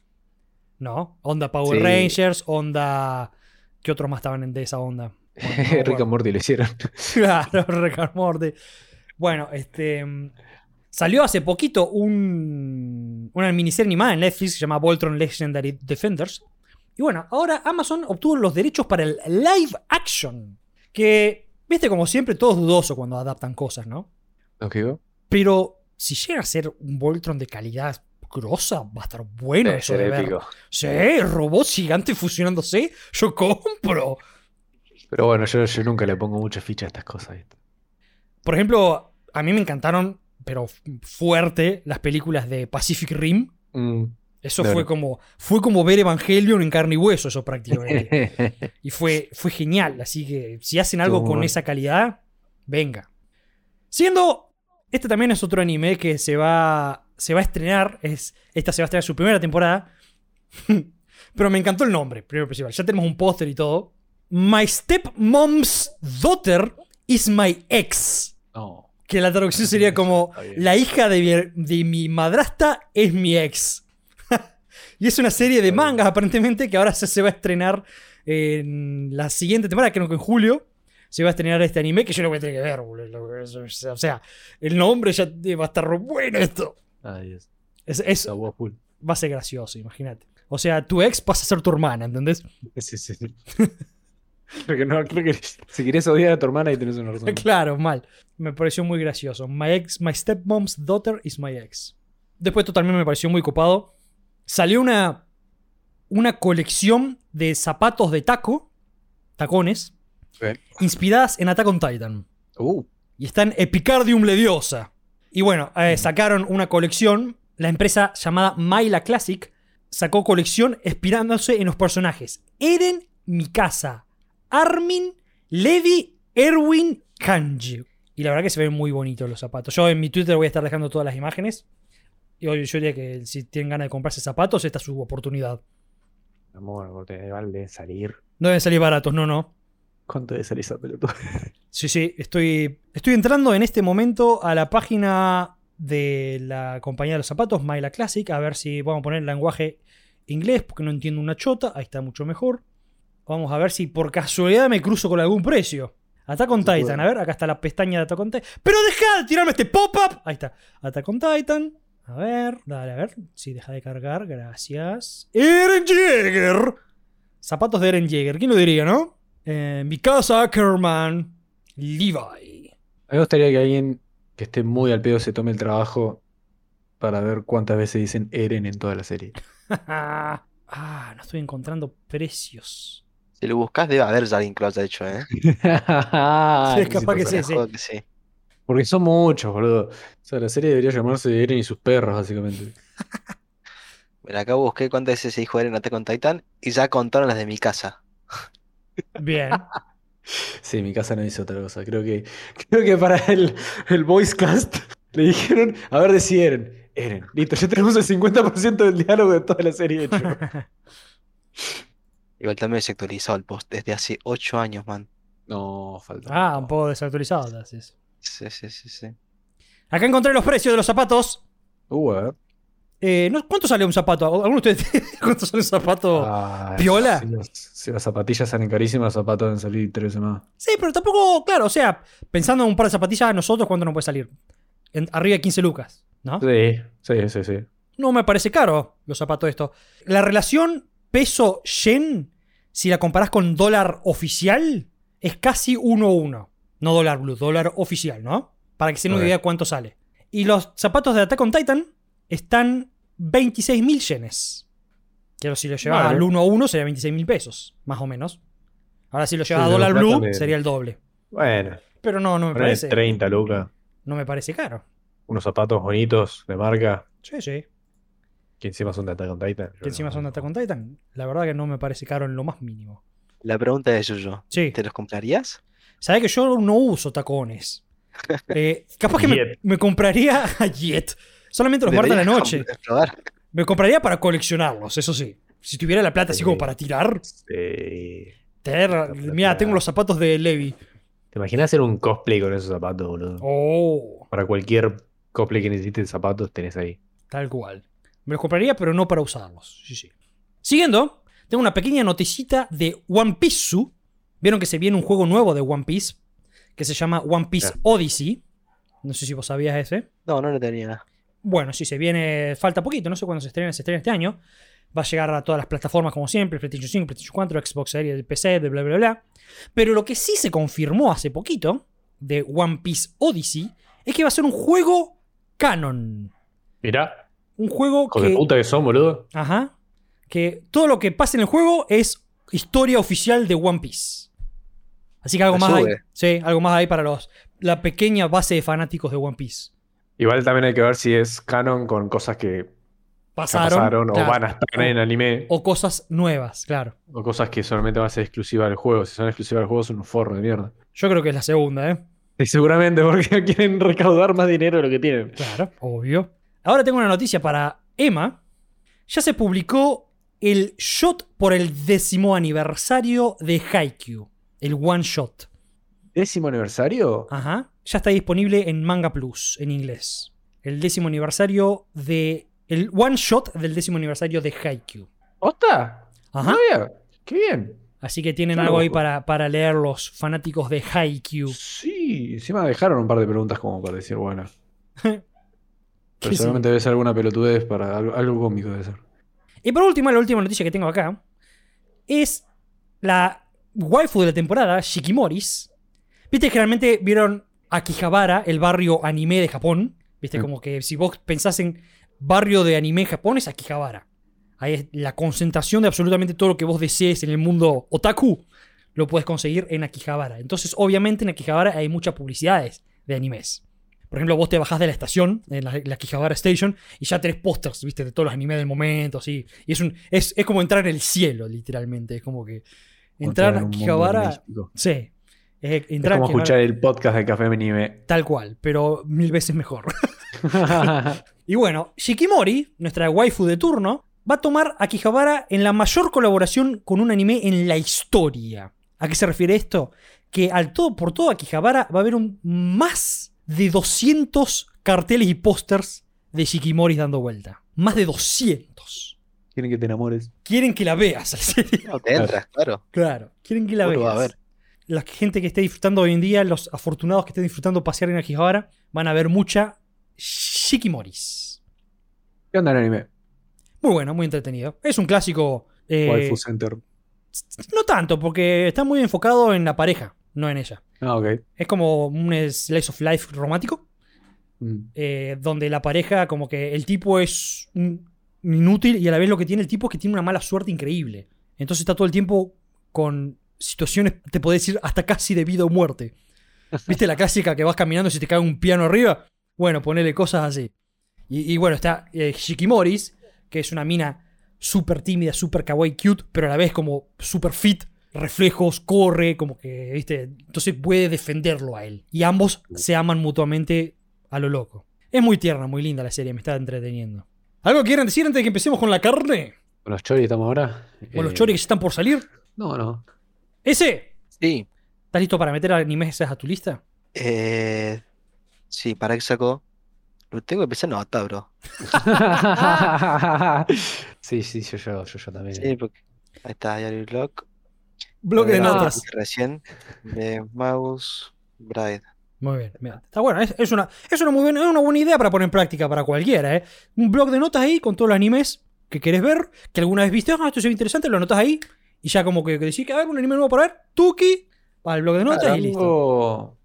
¿No? Onda Power Sí. Rangers, onda... ¿Qué otros más estaban en- de esa onda? <laughs> Bueno, no Rick and Morty lo hicieron. <laughs> Claro, Rick and Morty. Bueno, este. Salió hace poquito un, una miniserie animada en Netflix que se llama Voltron Legendary Defenders. Y bueno, ahora Amazon obtuvo los derechos para el live action. Que, viste, como siempre, todo es dudoso cuando adaptan cosas, ¿no? ¿No quedó? Pero si llega a ser un Voltron de calidad grosa, va a estar bueno Debe eso ser de ver. épico. Sí, robots gigantes fusionándose, yo compro. Pero bueno, yo, yo nunca le pongo mucha ficha a estas cosas. ¿viste? Por ejemplo, a mí me encantaron, pero fuerte, las películas de Pacific Rim. Mm. Eso Claro. fue como fue como ver Evangelion en carne y hueso, eso prácticamente. <laughs> y fue, fue genial. Así que si hacen algo con esa calidad, venga. Siendo, este también es otro anime que se va, se va a estrenar. Es, esta se va a estrenar su primera temporada. <laughs> Pero me encantó el nombre, primero y principal. Ya tenemos un póster y todo. My stepmom's daughter is my ex. No. Que la traducción sería como la hija de mi, de mi madrastra es mi ex. <laughs> y es una serie de mangas aparentemente que ahora se, se va a estrenar en la siguiente temporada, creo que en julio. Se va a estrenar este anime que yo lo voy a tener que ver, boludo. O sea, el nombre ya va a estar bueno esto. Dios. Es, es- va a ser gracioso, imagínate. O sea, tu ex pasa a ser tu hermana, ¿entendés? Sí, sí, <laughs> sí. creo que no, creo que si quieres odiar a tu hermana ahí tenés una razón. <laughs> Claro, mal. Me pareció muy gracioso. My ex, my stepmom's daughter is my ex. Después esto también me pareció muy copado. Salió una una colección de zapatos de taco, tacones, inspiradas en Attack on Titan. Uh, Y están Epicardium Leviosa. Y bueno, eh, sacaron una colección. La empresa llamada Myla Classic sacó colección inspirándose en los personajes Eren, Mikasa, Armin, Levi, Erwin, Kanji. Y la verdad que se ven muy bonitos los zapatos. Yo en mi Twitter voy a estar dejando todas las imágenes. Y hoy yo diría que si tienen ganas de comprarse zapatos, esta es su oportunidad. amor, porque vale salir. No deben salir baratos, no, no. ¿Cuánto debe salir esa pelota? <laughs> Sí, sí, estoy, estoy entrando en este momento a la página de la compañía de los zapatos, Myla Classic, a ver si vamos a poner lenguaje inglés, porque no entiendo una chota, ahí está mucho mejor. Vamos a ver si por casualidad me cruzo con algún precio. Attack on. Titan, a ver, acá está la pestaña de Attack on Titan. ¡Pero deja de tirarme este pop-up! Ahí está, Attack on Titan. A ver, dale, a ver, si deja de cargar, gracias. Eren Jaeger. Zapatos de Eren Jaeger, ¿quién lo diría, no? Eh, Mikasa Ackerman. Levi. A mí me gustaría que alguien que esté muy al pedo se tome el trabajo para ver cuántas veces dicen Eren en toda la serie. <laughs> ah, no estoy encontrando precios. Si lo buscas, debe haber alguien que lo haya hecho, ¿eh? <laughs> Sí, es capaz que sí, sí. que sí. Porque son muchos, boludo. O sea, la serie debería llamarse Eren y sus perros, básicamente. <laughs> Mira, acá busqué cuántas veces se dijo Eren Attack on Titan y ya contaron las de mi casa. Bien. <laughs> Sí, mi casa no hizo otra cosa. Creo que, creo que para el, el voice cast le dijeron, a ver, decí Eren. Eren, listo, ya tenemos el 50% del diálogo de toda la serie hecho. Igual también se actualizó el post desde hace 8 años, man. No, falta. ah, un poco desactualizado. entonces. Sí, sí, sí, sí. Acá encontré los precios de los zapatos. Uh, a ver. Eh, no- ¿Cuánto sale un zapato? ¿Alguno de ustedes <laughs> cuánto sale un zapato? Ah, ¿Piola? Si, los- si las zapatillas salen carísimas, los zapatos deben salir tres más. Sí, pero tampoco, claro, o sea, pensando en un par de zapatillas, nosotros, ¿cuánto nos puede salir? En- arriba de 15 lucas, ¿no? Sí, sí, sí, sí. No me parece caro los zapatos estos. La relación peso-yen, si la comparás con dólar oficial, es casi 1-1. No dólar blue, dólar oficial, ¿no? Para que se den una idea cuánto sale. Y los zapatos de Attack on Titan están 26.000 yenes. Que si lo llevas Vale. al 1 a 1 sería 26.000 pesos, más o menos. Ahora si lo llevas Sí, a dólar blue también. sería el doble. Bueno, Pero no, no me parece. 30 lucas. No me parece caro. Unos zapatos bonitos de marca, Sí, sí. Que encima son de Attack on Titan. Yo Que encima no- son de Attack on Titan. La verdad que no me parece caro en lo más mínimo. La pregunta es Yuyo, Sí. ¿te los comprarías? Sabes que yo no uso tacones. <laughs> Eh, capaz que me, compraría <laughs> a Jet. Solamente los martes de la noche. <laughs> Me compraría para coleccionarlos, eso sí. Si tuviera la plata así como para tirar. Sí. mira, tengo los zapatos de Levi. ¿Te imaginas hacer un cosplay con esos zapatos, boludo? Oh, Para cualquier cosplay que necesites zapatos, tenés ahí. tal cual. Me los compraría, pero no para usarlos. Sí, sí. Siguiendo, tengo una pequeña noticita de One Piece. Su. Vieron que se viene un juego nuevo de One Piece que se llama One Piece. Odyssey. No sé si vos sabías ese. No, no lo tenía. Bueno, si se viene, falta poquito, no sé cuándo se estrena, se estrena este año. Va a llegar a todas las plataformas como siempre, PlayStation 5, PlayStation 4, Xbox Series, PC, de bla, bla, bla. Pero lo que sí se confirmó hace poquito de One Piece Odyssey es que va a ser un juego canon. Mirá, Un juego hijo de que... puta que son, boludo. Ajá. Que todo lo que pasa en el juego es historia oficial de One Piece. Así que algo La más hay. Sí, algo más hay para los la pequeña base de fanáticos de One Piece. Igual también hay que ver si es canon con cosas que Pasaron, o van a estar en anime. o cosas nuevas, claro. O cosas que solamente van a ser exclusivas del juego. Si son exclusivas del juego, son un forro de mierda. Yo creo que es la segunda, ¿eh? Y seguramente <laughs> porque quieren recaudar más dinero de lo que tienen. Claro, obvio. Ahora tengo una noticia para Emma. Ya se publicó el shot por el décimo aniversario de Haikyuu. El one shot. ¿Décimo aniversario? Ajá. Ya está disponible en Manga Plus, en inglés. El décimo aniversario de. El one shot del décimo aniversario de Haikyuu. ¿Osta? Ajá. ¡Qué bien! Así que tienen algo ahí para, para leer los fanáticos de Haikyuu. Sí, encima dejaron un par de preguntas como para decir, bueno. <laughs> Pero sí. seguramente debe ser alguna pelotudez para algo, algo cómico debe ser. Y por último, la última noticia que tengo acá es la waifu de la temporada, Shikimoris. Viste, que generalmente vieron Akihabara, el barrio anime de Japón. Viste, Sí. como que si vos pensás en barrio de anime Japón, es Akihabara. Ahí es la concentración de absolutamente todo lo que vos desees en el mundo otaku. Lo puedes conseguir en Akihabara. Entonces, obviamente, en Akihabara hay muchas publicidades de animes. Por ejemplo, vos te bajás de la estación, en la, la Akihabara Station, y ya tenés pósters, viste, de todos los animes del momento, así. Y es, un, es, es como entrar en el cielo, literalmente. Es como que entrar en a místico. Sí. Es Es entrar a como escuchar el podcast de Café Anime. tal cual, pero mil veces mejor. <laughs> <laughs> Y bueno, Shikimori, nuestra waifu de turno, va a tomar a Akihabara en la mayor colaboración con un anime en la historia. ¿A qué se refiere esto? Que al todo por todo Akihabara va a haber un más de 200 carteles y pósters de Shikimori dando vuelta. Más de 200. Quieren que te enamores. Quieren que la veas, serio. No, te entras, claro. Claro, quieren que la Seguro veas. va a haber. La gente que esté disfrutando hoy en día, los afortunados que estén disfrutando pasear en Akihabara, van a ver mucha Shikimoris. ¿Qué onda el anime? Muy bueno, muy entretenido. Es un clásico. eh, Waifu Center. no tanto, porque está muy enfocado en la pareja, no en ella. Ah, ok. Es como un slice of life romántico, Mm. eh, donde la pareja, como que el tipo es un inútil y a la vez lo que tiene el tipo es que tiene una mala suerte increíble. Entonces está todo el tiempo con situaciones, te podés decir, hasta casi de vida o muerte. <laughs> ¿Viste la clásica que vas caminando y se te cae un piano arriba? Bueno, ponele cosas así. Y, y bueno, está eh, Shikimoris, que es una mina súper tímida, súper kawaii cute, pero a la vez como súper fit, reflejos, corre, como que, ¿viste? Entonces puede defenderlo a él. Y ambos se aman mutuamente a lo loco. Es muy tierna, muy linda la serie, me está entreteniendo. ¿Algo quieren decir antes de que empecemos con la carne? ¿Con los choris estamos ahora? ¿Con los Eh, choris que están por salir? No, no. ¡Ese! Sí. ¿Estás listo para meter animes a tu lista? Eh, sí, para que saco. Lo tengo que empezar nota, bro. <laughs> sí, sí, yo, yo, yo, yo también. Sí, porque. Ahí está, Diary Block. Bloque de Ah, notas. Recién. De Mouse Bride. Muy bien, mira, está bueno. Es, es una, es, una muy buena, es una buena idea para poner en práctica para cualquiera, ¿eh? Un blog de notas ahí con todos los animes que querés ver, que alguna vez viste, ah, esto se ve interesante, lo anotas ahí y ya como que, que decís que, a ver, un anime nuevo para ver, tuki, para el blog de notas y listo. tengo-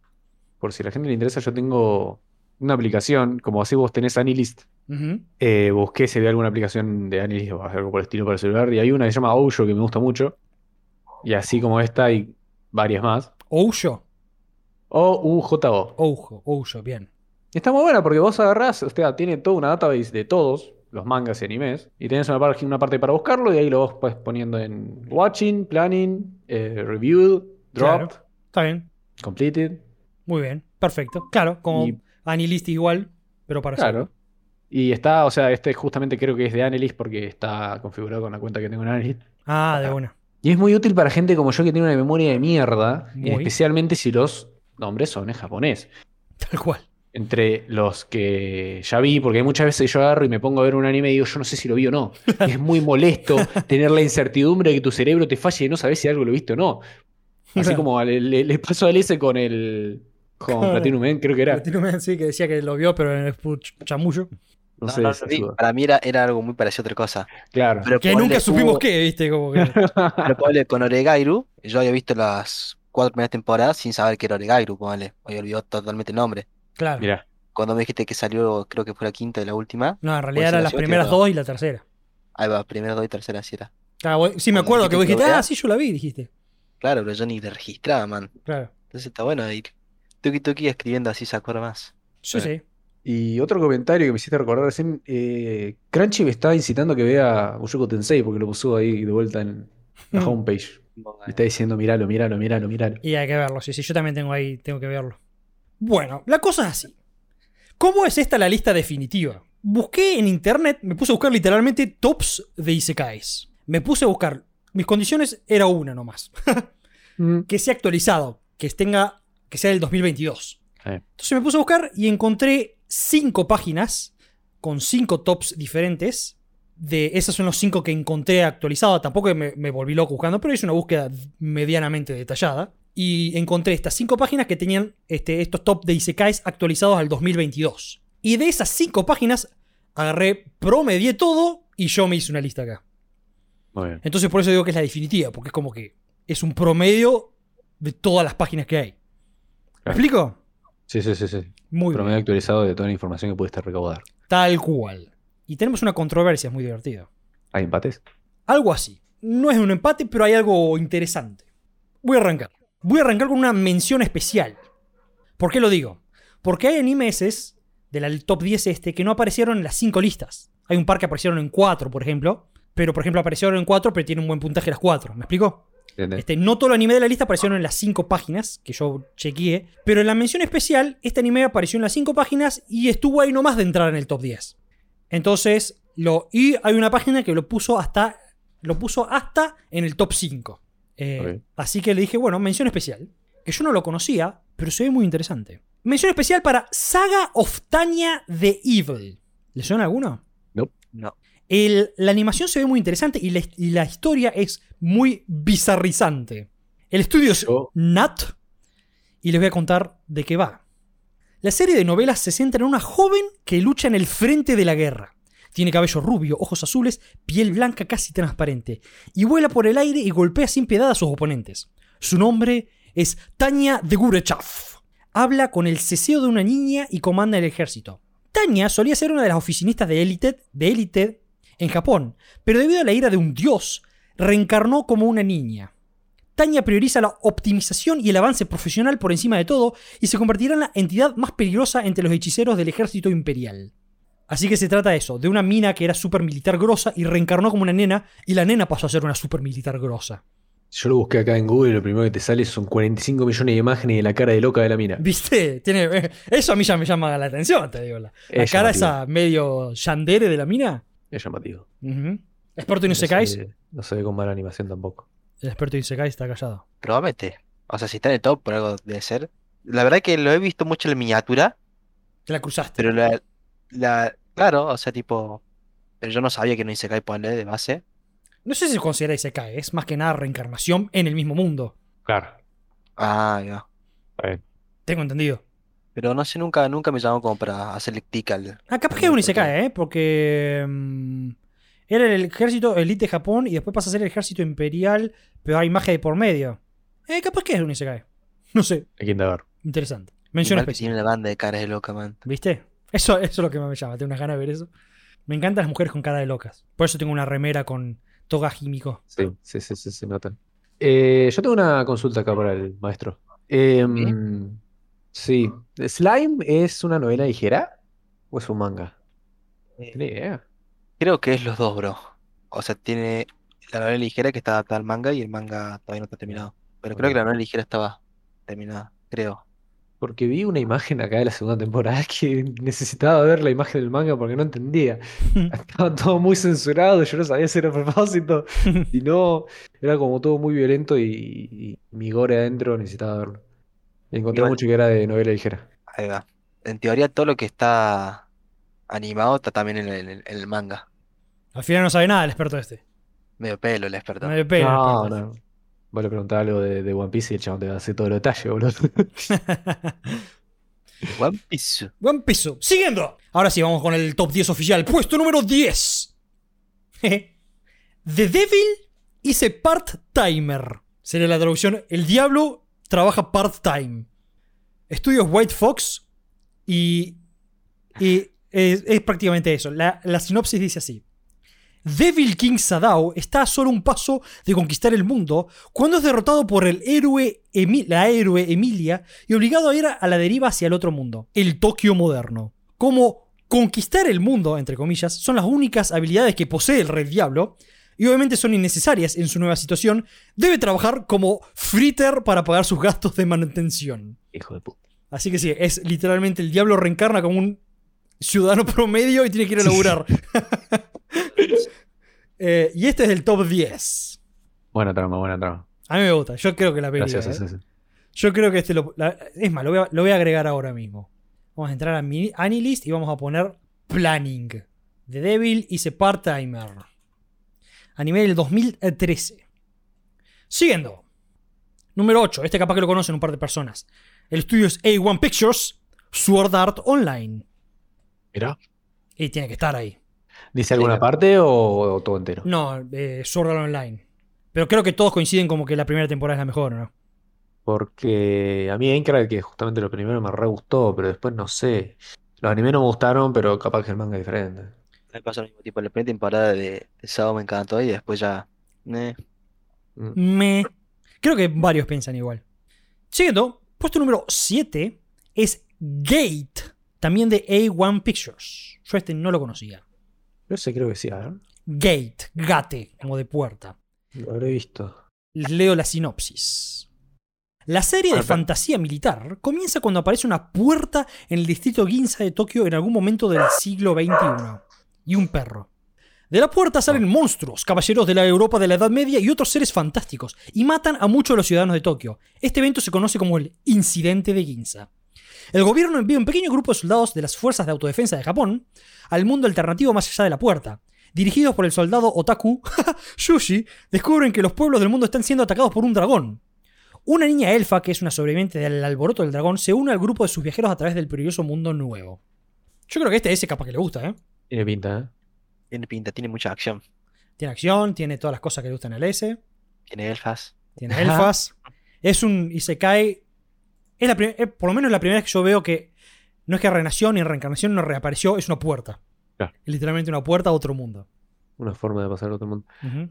por si a la gente le interesa, yo tengo una aplicación, como así vos tenés Anilist. Eh, busqué si había alguna aplicación de Anilist o algo por el estilo para el celular, y hay una que se llama Ouyo que me gusta mucho. Y así como esta hay varias más. Ouyo, O-U-J-O. Oujo, Ouyo, bien. Está muy buena porque vos agarrás, o sea, tiene toda una database de todos los mangas y animes, y tenés una, par- una parte para buscarlo, y ahí lo vas pues, poniendo en Watching, Planning, eh, Reviewed, Dropped, Claro. Está bien, Completed. muy bien, perfecto. Claro, como Y- Anilist igual, pero para Claro. Y está, o sea, este justamente creo que es de Analyst porque está configurado con la cuenta que tengo en Analyst. Ah, de una. Y es muy útil para gente como yo que tiene una memoria de mierda, Muy. especialmente si los nombres son en japonés. Tal cual. Entre los que ya vi, porque muchas veces yo agarro y me pongo a ver un anime y digo, yo no sé si lo vi o no. Es muy molesto <laughs> tener la incertidumbre de que tu cerebro te falle y no sabes si algo lo viste o no. Así como le, le- le pasó al S con el. Con Claro. Platinum Man, creo que era. Platinum Man sí que decía que lo vio, pero en el chamullo. No, No, sé, no. Para mí era, era algo muy parecido a otra cosa. Claro. Pero Que nunca supimos hubo- qué, viste, como que. <laughs> pero con Oregairu, yo había visto las cuatro primeras temporadas sin saber que era Oregairu, ponele. Había olvidado totalmente el nombre. Claro. Mira. Cuando me dijiste que salió, creo que fue la quinta y la última, No, en realidad Pues eran la las primeras dos y la tercera. ahí va, primera, dos y tercera, sí era. Claro, sí, me Cuando acuerdo que vos dijiste ah, sí, yo la vi, dijiste. Claro, pero yo ni le registraba, man. Claro. Entonces está bueno ir tuki tuki escribiendo así se acuerda más. Sí, Bueno. sí. Y otro comentario que me hiciste recordar recién, eh, Crunchy me está incitando a que vea Mushoku Tensei porque lo puso ahí de vuelta en la Mm. homepage. Me está diciendo, míralo, míralo, míralo, míralo. Y hay que verlo, sí, sí, yo también tengo ahí, tengo que verlo. Bueno, la cosa es así. ¿Cómo es esta la lista definitiva? Busqué en internet, me puse a buscar literalmente tops de Isekais. me puse a buscar. Mis condiciones era una nomás. <laughs> Mm. que sea actualizado, que tenga, que sea del 2022. Eh, Entonces me puse a buscar y encontré cinco páginas con cinco tops diferentes. De esas son los cinco que encontré actualizados. Tampoco me, me volví loco buscando, pero hice una búsqueda medianamente detallada. Y encontré estas cinco páginas que tenían este, estos top de Isekais actualizados al 2022. Y de esas cinco páginas agarré, promedié todo y yo me hice una lista acá. Muy bien. Entonces por eso digo que es la definitiva, porque es como que es un promedio de todas las páginas que hay. ¿Me explico? Sí, sí, sí, sí. Muy Promedio bien. actualizado de toda la información que pudiste recaudar. Tal cual. Y tenemos una controversia, muy divertido. ¿Hay empates? Algo así. No es un empate, pero hay algo interesante. Voy a arrancar. Voy a arrancar con una mención especial. ¿Por qué lo digo? Porque hay animes del top 10 este que no aparecieron en las 5 listas. Hay un par que aparecieron en 4, por ejemplo. Pero, por ejemplo, aparecieron en 4, pero tienen un buen puntaje las 4. ¿Me explico? ¿Entendés? Este, no todo el anime de la lista aparecieron en las 5 páginas que yo chequeé, pero en la mención especial, este anime apareció en las 5 páginas y estuvo ahí nomás de entrar en el top 10. Entonces, lo, y hay una página que lo puso hasta, lo puso hasta en el top 5. Eh. Así que le dije, bueno, mención especial. Que yo no lo conocía, pero se ve muy interesante. Mención especial para Saga of Tanya the Evil. ¿Le suena alguno? No. El- la animación se ve muy interesante y la, y la historia es muy bizarrizante. El estudio es Nat y les voy a contar de qué va. La serie de novelas se centra en una joven que lucha en el frente de la guerra. Tiene cabello rubio, ojos azules, piel blanca casi transparente, y vuela por el aire y golpea sin piedad a sus oponentes. Su nombre es Tanya de Gurechav. Habla con el ceseo de una niña y comanda el ejército. Tanya solía ser una de las oficinistas de élite de élite en Japón, pero debido a la ira de un dios, reencarnó como una niña. Tanya prioriza la optimización y el avance profesional por encima de todo y se convertirá en la entidad más peligrosa entre los hechiceros del ejército imperial. Así que se trata de eso, de una mina que era super militar grosa y reencarnó como una nena y la nena pasó a ser una super militar grosa. Yo lo busqué acá en Google y lo primero que te sale son 45 millones de imágenes de la cara de loca de la mina. ¿Viste? Tiene, eh, eso a mí ya me llama la atención, te digo. La, la cara esa medio yandere de la mina. Es llamativo. Ujú. Experto en No Isekais. se, no se ve con mala animación tampoco. El experto en Isekais está callado. Probablemente. O sea, si está en el top, por algo debe ser. La verdad que lo he visto mucho en la miniatura, Te la cruzaste. pero la, la, claro, o sea, tipo, pero yo no sabía que no hice ponerle de base. No sé si se considera Isekai, es más que nada reencarnación en el mismo mundo. Claro. Ah, ya. Tengo entendido. Pero no sé, nunca, nunca me llamó como para hacerle clic al. Ah, capaz que es un Isekai, ¿eh? Porque. mm, era el ejército elite de Japón y después pasa a ser el ejército imperial, pero hay magia de por medio. Eh, capaz que es un Isekai. No sé, Hay que indagar. interesante. Igual especial. tiene una banda de caras de loca, man. ¿Viste? Eso, eso es lo que me llama. Tengo unas ganas de ver eso. Me encantan las mujeres con cara de locas. Por eso tengo una remera con toga Himiko. Sí, sí, sí, sí, se notan. Eh, yo tengo una consulta acá para el maestro. Em, sí. ¿Slime es una novela ligera o es un manga? Eh, ¿Tiene idea? Creo que es los dos, bro. O sea, tiene la novela ligera que está adaptada al manga y el manga todavía no está terminado. Pero creo que la novela ligera estaba terminada, creo. Porque vi una imagen acá de la segunda temporada <laughs> que necesitaba ver la imagen del manga porque no entendía. <laughs> Estaba todo muy censurado, yo no sabía si era a propósito. <laughs> Y no, era como todo muy violento y, y mi gore adentro necesitaba verlo. Encontré Igual. mucho que era de novela ligera. Ahí va. En teoría, todo lo que está animado está también en el, en el manga. Al final no sabe nada el experto este. Medio pelo el experto. Pega. el No, experto no. Vos le preguntás algo de, de One Piece y el chabón te va a hacer todo el detalle, boludo. este. <laughs> One Piece. Buen piso. Siguiendo. Ahora sí, vamos con el top 10 oficial. Puesto número 10. <laughs> The Devil is a part-timer. Sería la traducción. El diablo trabaja part-time. Estudios White Fox. Y. y es, prácticamente eso. La, la sinopsis dice así. Devil King Sadao está a solo un paso de conquistar el mundo cuando es derrotado por el héroe la héroe Emilia y obligado a ir a la deriva hacia el otro mundo, el Tokio moderno. Como conquistar el mundo, entre comillas, son las únicas habilidades que posee el Rey Diablo, y obviamente son innecesarias en su nueva situación, debe trabajar como fritter para pagar sus gastos de manutención. Hijo de puta. Así que sí, es literalmente el diablo reencarna como un ciudadano <laughs> promedio y tiene que ir a laburar. <laughs> Eh, y este es el top 10. Buena trama, buena trama. A mí me gusta. Yo creo que la. Gracias, eh. Yo creo que este lo. la- es más, lo voy, a, lo voy a agregar ahora mismo. Vamos a entrar a mi Anilist y vamos a poner Planning. The Devil is a Part-Timer. Anime del 2013. Siguiendo. Número 8. Este capaz que lo conocen un par de personas. El estudio es A1 Pictures. Sword Art Online. Mira. Y tiene que estar ahí. ¿Dice alguna parte o, o todo entero? No, eh, Sword Art Online. Pero creo que todos coinciden como que la primera temporada es la mejor, ¿no? Porque a mí Aincrad, que justamente lo primero me re gustó, pero después no sé. Los animes no me gustaron, pero capaz que el manga es diferente. Me pasó lo mismo, tipo, la primera temporada de, de Sao me encantó y después ya. eh, Mm. Me. Creo que varios piensan igual. Siguiendo, puesto número 7 es Gate, también de A1 Pictures. Yo este no lo conocía. No sé, creo que sí, ver. Gate, gate, como de puerta. Lo habré visto. Les leo la sinopsis. La serie de Ah, fantasía militar comienza cuando aparece una puerta en el distrito Ginza de Tokio en algún momento del siglo XXI. Y un perro. De la puerta salen monstruos, caballeros de la Europa de la Edad Media y otros seres fantásticos, y matan a muchos de los ciudadanos de Tokio. Este evento se conoce como el Incidente de Ginza. El gobierno envía un pequeño grupo de soldados de las Fuerzas de Autodefensa de Japón al mundo alternativo más allá de la puerta. Dirigidos por el soldado Otaku, <laughs> Shushi, descubren que los pueblos del mundo están siendo atacados por un dragón. Una niña elfa, que es una sobreviviente del alboroto del dragón, se une al grupo de sus viajeros a través del peligroso mundo nuevo. Yo creo que este ese capaz que le gusta, ¿eh? Tiene pinta, ¿eh? tiene pinta, tiene mucha acción. Tiene acción, tiene todas las cosas que le gustan al S, Tiene elfas. tiene elfas. Es un Isekai. Es la es por lo menos la primera vez que yo veo que no es que renació ni reencarnación, no reapareció, es una puerta. Claro. Es literalmente una puerta a otro mundo. Una forma de pasar a otro mundo.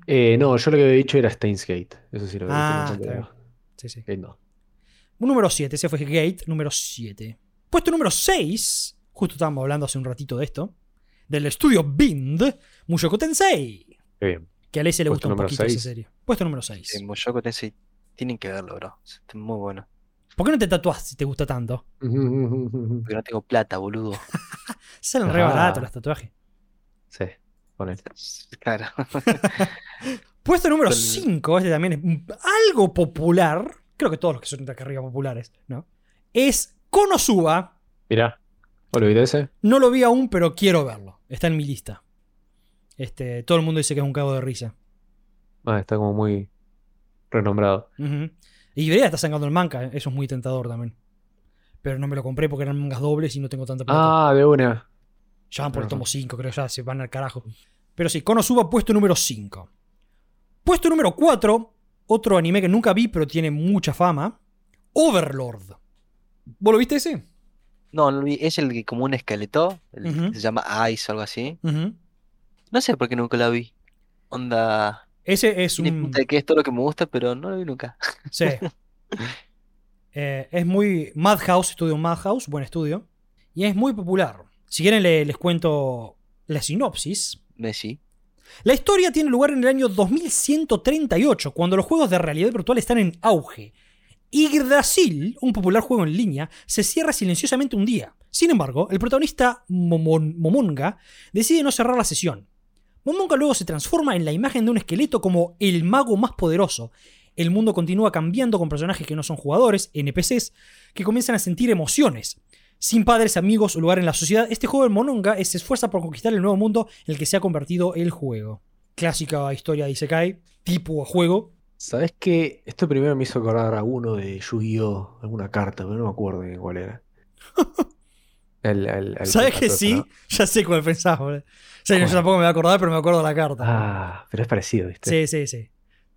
Eh, no, yo lo que había dicho era Steins Gate. Eso sí lo había Ah, dicho. Sí, sí. Gate no. Número 7, ese fue Gate, número 7. Puesto número 6, justo estábamos hablando hace un ratito de esto, del estudio Bind, Mushoku Tensei, Qué bien. que a Alessia le Puesto gusta un poquito esa serie. Puesto número 6. En Mushoku Tensei tienen que verlo, bro. Está muy bueno. ¿Por qué no te tatuas si te gusta tanto? <laughs> Porque no tengo plata, boludo. <laughs> Salen re Ah. baratos los tatuajes. Sí, poné. Claro. <laughs> Puesto número Con- 5, este también es algo popular, creo que todos los que son de acá arriba populares, ¿no? Es Konosuba. Mirá. ¿O lo viste ese? No lo vi aún, pero quiero verlo. Está en mi lista. Este, todo el mundo dice que es un cago de risa. Ah, está como muy renombrado. Ujú. Y debería estar sacando el manga, eso es muy tentador también. Pero no me lo compré porque eran mangas dobles y no tengo tanta plata. Ah, de una. ya van por el tomo 5, creo ya se van al carajo. Pero sí, Konosuba puesto número 5. Puesto número 4, otro anime que nunca vi pero tiene mucha fama. Overlord. ¿Vos lo viste ese? No, no lo vi. es el que como un esqueleto. el que se llama Ice o algo así. No sé por qué nunca lo vi. Onda. Ese es un... de que es todo lo que me gusta, pero no lo vi nunca. Sí. <laughs> Eh, es muy... Madhouse, estudio Madhouse, buen estudio. Y es muy popular. Si quieren le- les cuento la sinopsis. Messi. La historia tiene lugar en el año 2138, cuando los juegos de realidad virtual están en auge. Yggdrasil, un popular juego en línea, se cierra silenciosamente un día. Sin embargo, el protagonista Momon- Momonga decide no cerrar la sesión. Momonga luego se transforma en la imagen de un esqueleto como el mago más poderoso. El mundo continúa cambiando con personajes que no son jugadores, NPCs, que comienzan a sentir emociones. Sin padres, amigos o lugar en la sociedad, este de Mononga se esfuerza por conquistar el nuevo mundo en el que se ha convertido el juego. Clásica historia de Isekai, tipo juego. ¿Sabes qué? Esto primero me hizo acordar a uno de Yu-Gi-Oh! Alguna carta, pero no me acuerdo de cuál era. <laughs> El, el- el ¿Sabes que sí? ¿no? Ya sé cuál pensás, boludo. O sea, yo tampoco me voy a acordar, pero me acuerdo de la carta. Ah, pero es parecido, ¿viste? sí, sí, sí.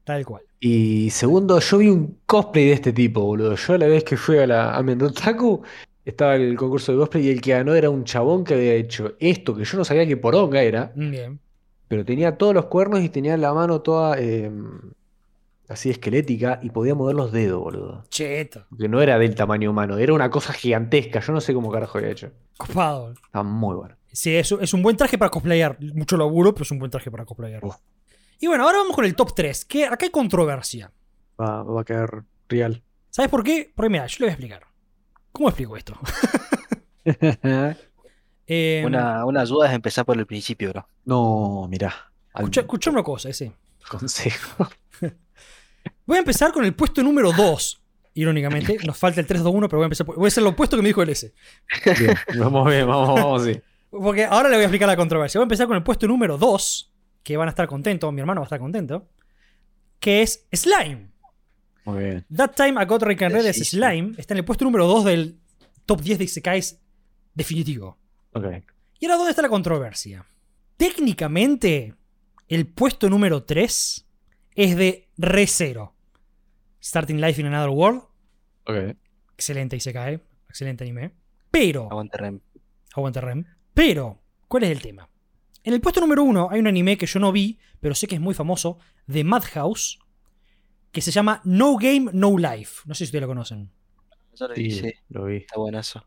Tal cual. Y segundo, yo vi un cosplay de este tipo, boludo. Yo la vez que fui a la a Mendotaku, estaba el concurso de cosplay y el que ganó era un chabón que había hecho esto, que yo no sabía que poronga era, Bien. pero tenía todos los cuernos y tenía la mano toda eh, así esquelética y podía mover los dedos, boludo. Cheto. Que no era del tamaño humano, era una cosa gigantesca. Yo no sé cómo carajo había hecho. Copado. Estaba muy bueno. Sí, es, es un buen traje para cosplayar. Mucho laburo, pero es un buen traje para cosplayar. Uf. Y bueno, ahora vamos con el top 3, que acá hay controversia. Va, va a quedar real. ¿Sabes por qué? Porque mira, yo le voy a explicar. ¿Cómo explico esto? <laughs> <laughs> Eh, Una, una ayuda es empezar por el principio, bro. No, mirá. Escucha, escucha una cosa, ese. Consejo. <laughs> Voy a empezar con el puesto número 2. Irónicamente, nos falta el 3-2-1, pero voy a empezar. por- Voy a hacer lo opuesto que me dijo el S. Bien, vamos bien, vamos, vamos, sí. Porque ahora le voy a explicar la controversia. Voy a empezar con el puesto número 2, que van a estar contentos, mi hermano va a estar contento, que es Slime. Muy bien. That Time I Got Rick and Red es. Slime. Está en el puesto número 2 del top 10 de Isekais definitivo. Ok. Y ahora, ¿dónde está la controversia? Técnicamente, el puesto número 3 es de ReZero. Starting Life in Another World. Ok. Excelente Isekai. Excelente anime. Pero... Aguante Rem. Aguanta Rem. Pero, ¿cuál es el tema? En el puesto número uno hay un anime que yo no vi, pero sé que es muy famoso, de Madhouse, que se llama No Game, No Life. No sé si ustedes lo conocen. Yo lo vi, Sí, sí, lo vi. está bueno eso.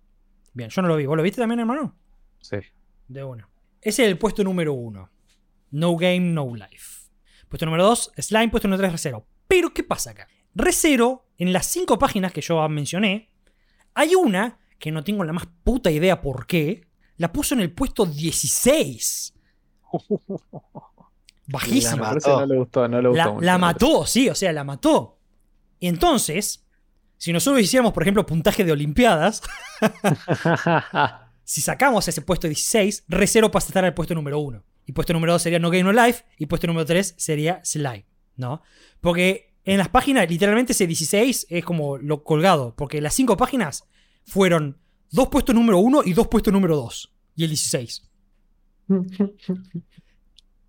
Bien, yo no lo vi. ¿Vos lo viste también, hermano? Sí. De uno. Ese es el puesto número uno. No Game, No Life. Puesto número dos, Slime. Puesto número tres, Recero. Pero, ¿qué pasa acá? Recero, en las cinco páginas que yo mencioné, hay una que no tengo la más puta idea por qué, la puso en el puesto 16. <laughs> Bajísimo. La mató. no le gustó, no le gustó La, mucho. la mató, sí, o sea, la mató. Y entonces, si nosotros hiciéramos, por ejemplo, puntaje de Olimpiadas, <laughs> si sacamos ese puesto 16, Recero pasa a estar al puesto número 1. Y puesto número 2 sería No Game No Life. Y puesto número 3 sería Slime. ¿No? Porque en las páginas, literalmente ese 16 es como lo colgado. Porque las 5 páginas fueron dos puestos número 1 y dos puestos número 2. Y el 16.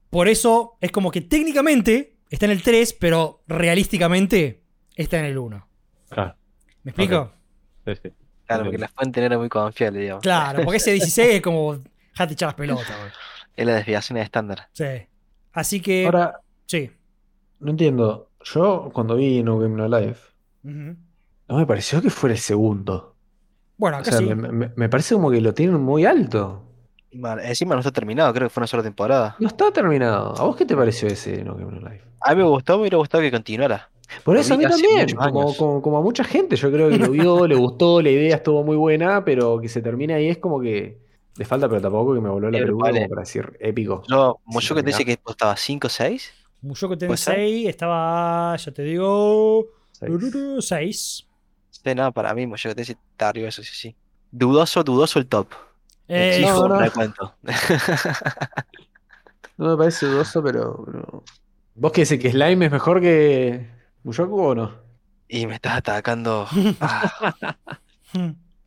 Por eso es como que técnicamente está en el 3, pero realísticamente está en el 1. Claro. ¿Me explico? Sí, sí. Claro, porque la fuente no era muy confiable, digamos. Claro, porque ese 16 es como. Dejate echar las pelotas, güey. Es la desviación estándar. Sí. Así que. Ahora, sí. no entiendo. Yo cuando vi No Game No Life, no me pareció que fuera el segundo. Bueno, O acá sea, sí. me, me- me parece como que lo tienen muy alto. Vale, encima no está terminado, creo que fue una sola temporada. No está terminado. ¿A vos qué te pareció ese No Game No Life? A mí me gustó, me hubiera gustado que continuara. Por eso a mí también, como, años. como, como a mucha gente, yo creo que lo vio, le gustó, la idea estuvo muy buena, pero que se termine ahí es como que le falta, pero tampoco que me voló la Pero película vale. como para decir épico. Yo, Sí, Mushoku te dice terminado. que estaba 5 o 6. Mushoku. Tensei estaba. Ya te digo. Seis. 6. Sí, no, para mí Mushoku Tensei está arriba, eso sí, sí. Dudoso, dudoso el top. Eh, Exijo no, no. recuento. <laughs> No me parece dudoso, pero, ¿Vos qué decís? ¿Que Slime es mejor que Mushoku o no? Y me estás atacando <laughs> ah,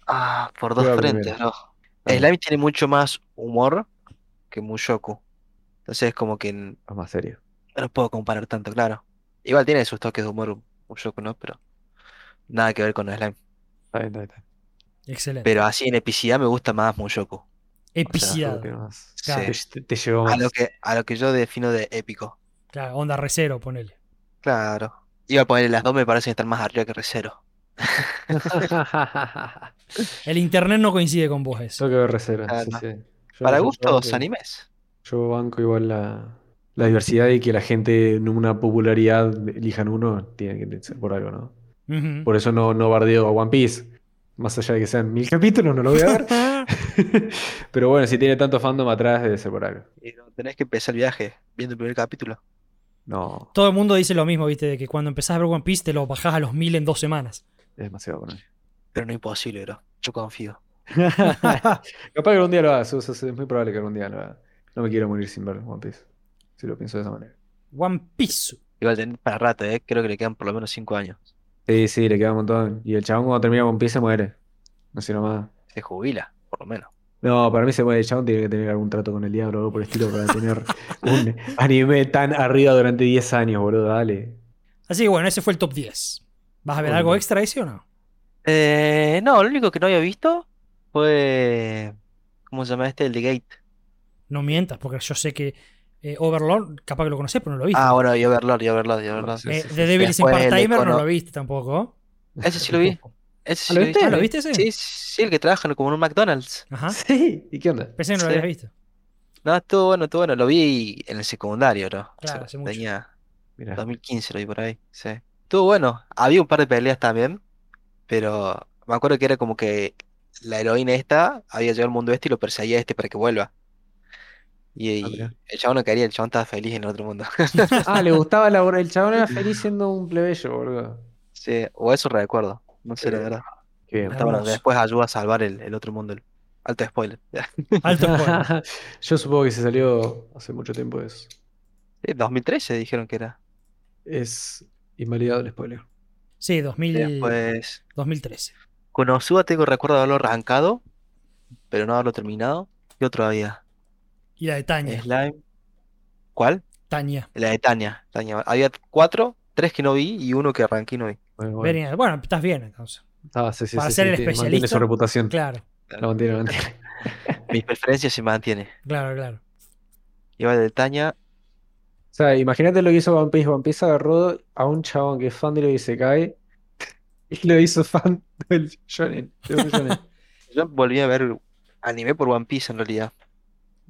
ah, por dos frentes. Ah. Slime tiene mucho más humor que Mushoku. Entonces es como que Es más serio. No puedo comparar tanto, claro. Igual tiene sus toques de humor Mushoku, ¿no? Pero nada que ver con Slime. Está bien, está bien, está bien. Excelente. Pero así en epicidad me gusta más Mushoku. Epicidad. Más- Claro. Te, te- te llevó A más. lo que, a lo que yo defino de épico. Claro, onda recero, ponele. Claro. Iba a ponerle las dos, me parecen estar más arriba que Recero. <laughs> El internet no coincide con vos, eso. Eso que ver recero, Ah, sí, no. sí. Yo- Para yo gustos, banco- animes. Yo banco igual la, la diversidad y que la gente en una popularidad elijan uno, tiene que ser por algo, ¿no? Por eso no, no bardeo a One Piece. Más allá de que sean mil capítulos, no lo voy a ver. <laughs> <laughs> Pero bueno, si tiene tanto fandom atrás, debe ser por algo. Y no tenés que empezar el viaje viendo el primer capítulo. No, Todo el mundo dice lo mismo, viste, de que cuando empezás a ver One Piece te lo bajás a los mil en dos semanas. es demasiado para mí. Pero no imposible, bro. Yo confío. <laughs> Capaz que algún día lo haga, eso- eso es muy probable que algún día lo haga. No me quiero morir sin ver One Piece. Si lo pienso de esa manera. One Piece. Igual tenés para rato, ¿eh? Creo que le quedan por lo menos 5 años. Sí, sí, le queda un montón. Y el chabón cuando termina One Piece se muere. No sé nomás. Se jubila, por lo menos. No, para mí se muere el chabón, tiene que tener algún trato con el diablo o algo por el estilo para tener <laughs> un anime tan arriba durante 10 años, boludo, dale. Así que bueno, ese fue el top 10. ¿Vas a ver algo extra ese o no? Eh, no, lo único que no había visto fue. ¿Cómo se llama este? El de Gate. No mientas, porque yo sé que eh, Overlord, capaz que lo conocés, pero no lo viste. Ah, bueno, y Overlord, y Overlord, y Overlord. Sí, Eh, sí, The sí. Devil is in Part-Timer no lo viste tampoco. Ese sí lo vi. Ese sí ¿Ah, lo lo viste? Ah. ¿lo viste ese? Sí, sí, el que trabaja como en un McDonald's. Ajá. <laughs> Sí, ¿y qué onda? Pensé que no lo habías visto. No, estuvo bueno, estuvo bueno. Lo vi en el secundario, ¿no? Claro, O sea, hace mucho. Tenía Mirá. 2015, lo vi por ahí. Sí. Estuvo bueno. Había un par de peleas también, pero me acuerdo que era como que la heroína esta había llegado al mundo este y lo perseguía a este para que vuelva. Y, Ah, y el chabón no quería, el chabón estaba feliz en el otro mundo. <laughs> Ah, le <laughs> gustaba la El chabón era feliz siendo un plebeyo, boludo. Sí, o eso recuerdo. No sé, la verdad. Qué bueno, después ayuda a salvar el, el otro mundo. el- Alto spoiler. <laughs> Alto spoiler. Yo supongo que se salió hace mucho tiempo eso. Sí, 2013 dijeron que era. Es invalidado el spoiler. Sí, 2000, Después, 2013. Konosuba tengo recuerdo de haberlo arrancado, pero no haberlo terminado. ¿Qué otro había? Y la de Tania. Slime. ¿Cuál? Tania. La de Tania. Tania. Había cuatro, tres que no vi y uno que arranqué y no vi. Bueno, bueno. Venía- Bueno, estás bien entonces. Ah, sí, sí, Para sí, ser sí, el tiene- mantiene especialista. su reputación. Claro, Lo mantiene, lo mantiene. <laughs> Mi preferencia se mantiene. claro, claro. Iba de Tania. O sea, imagínate lo que hizo One Piece. One Piece agarró a un chabón que es fan de lo que se cae <laughs> y lo hizo fan del shonen. <laughs> Yo volví a ver anime por One Piece en realidad.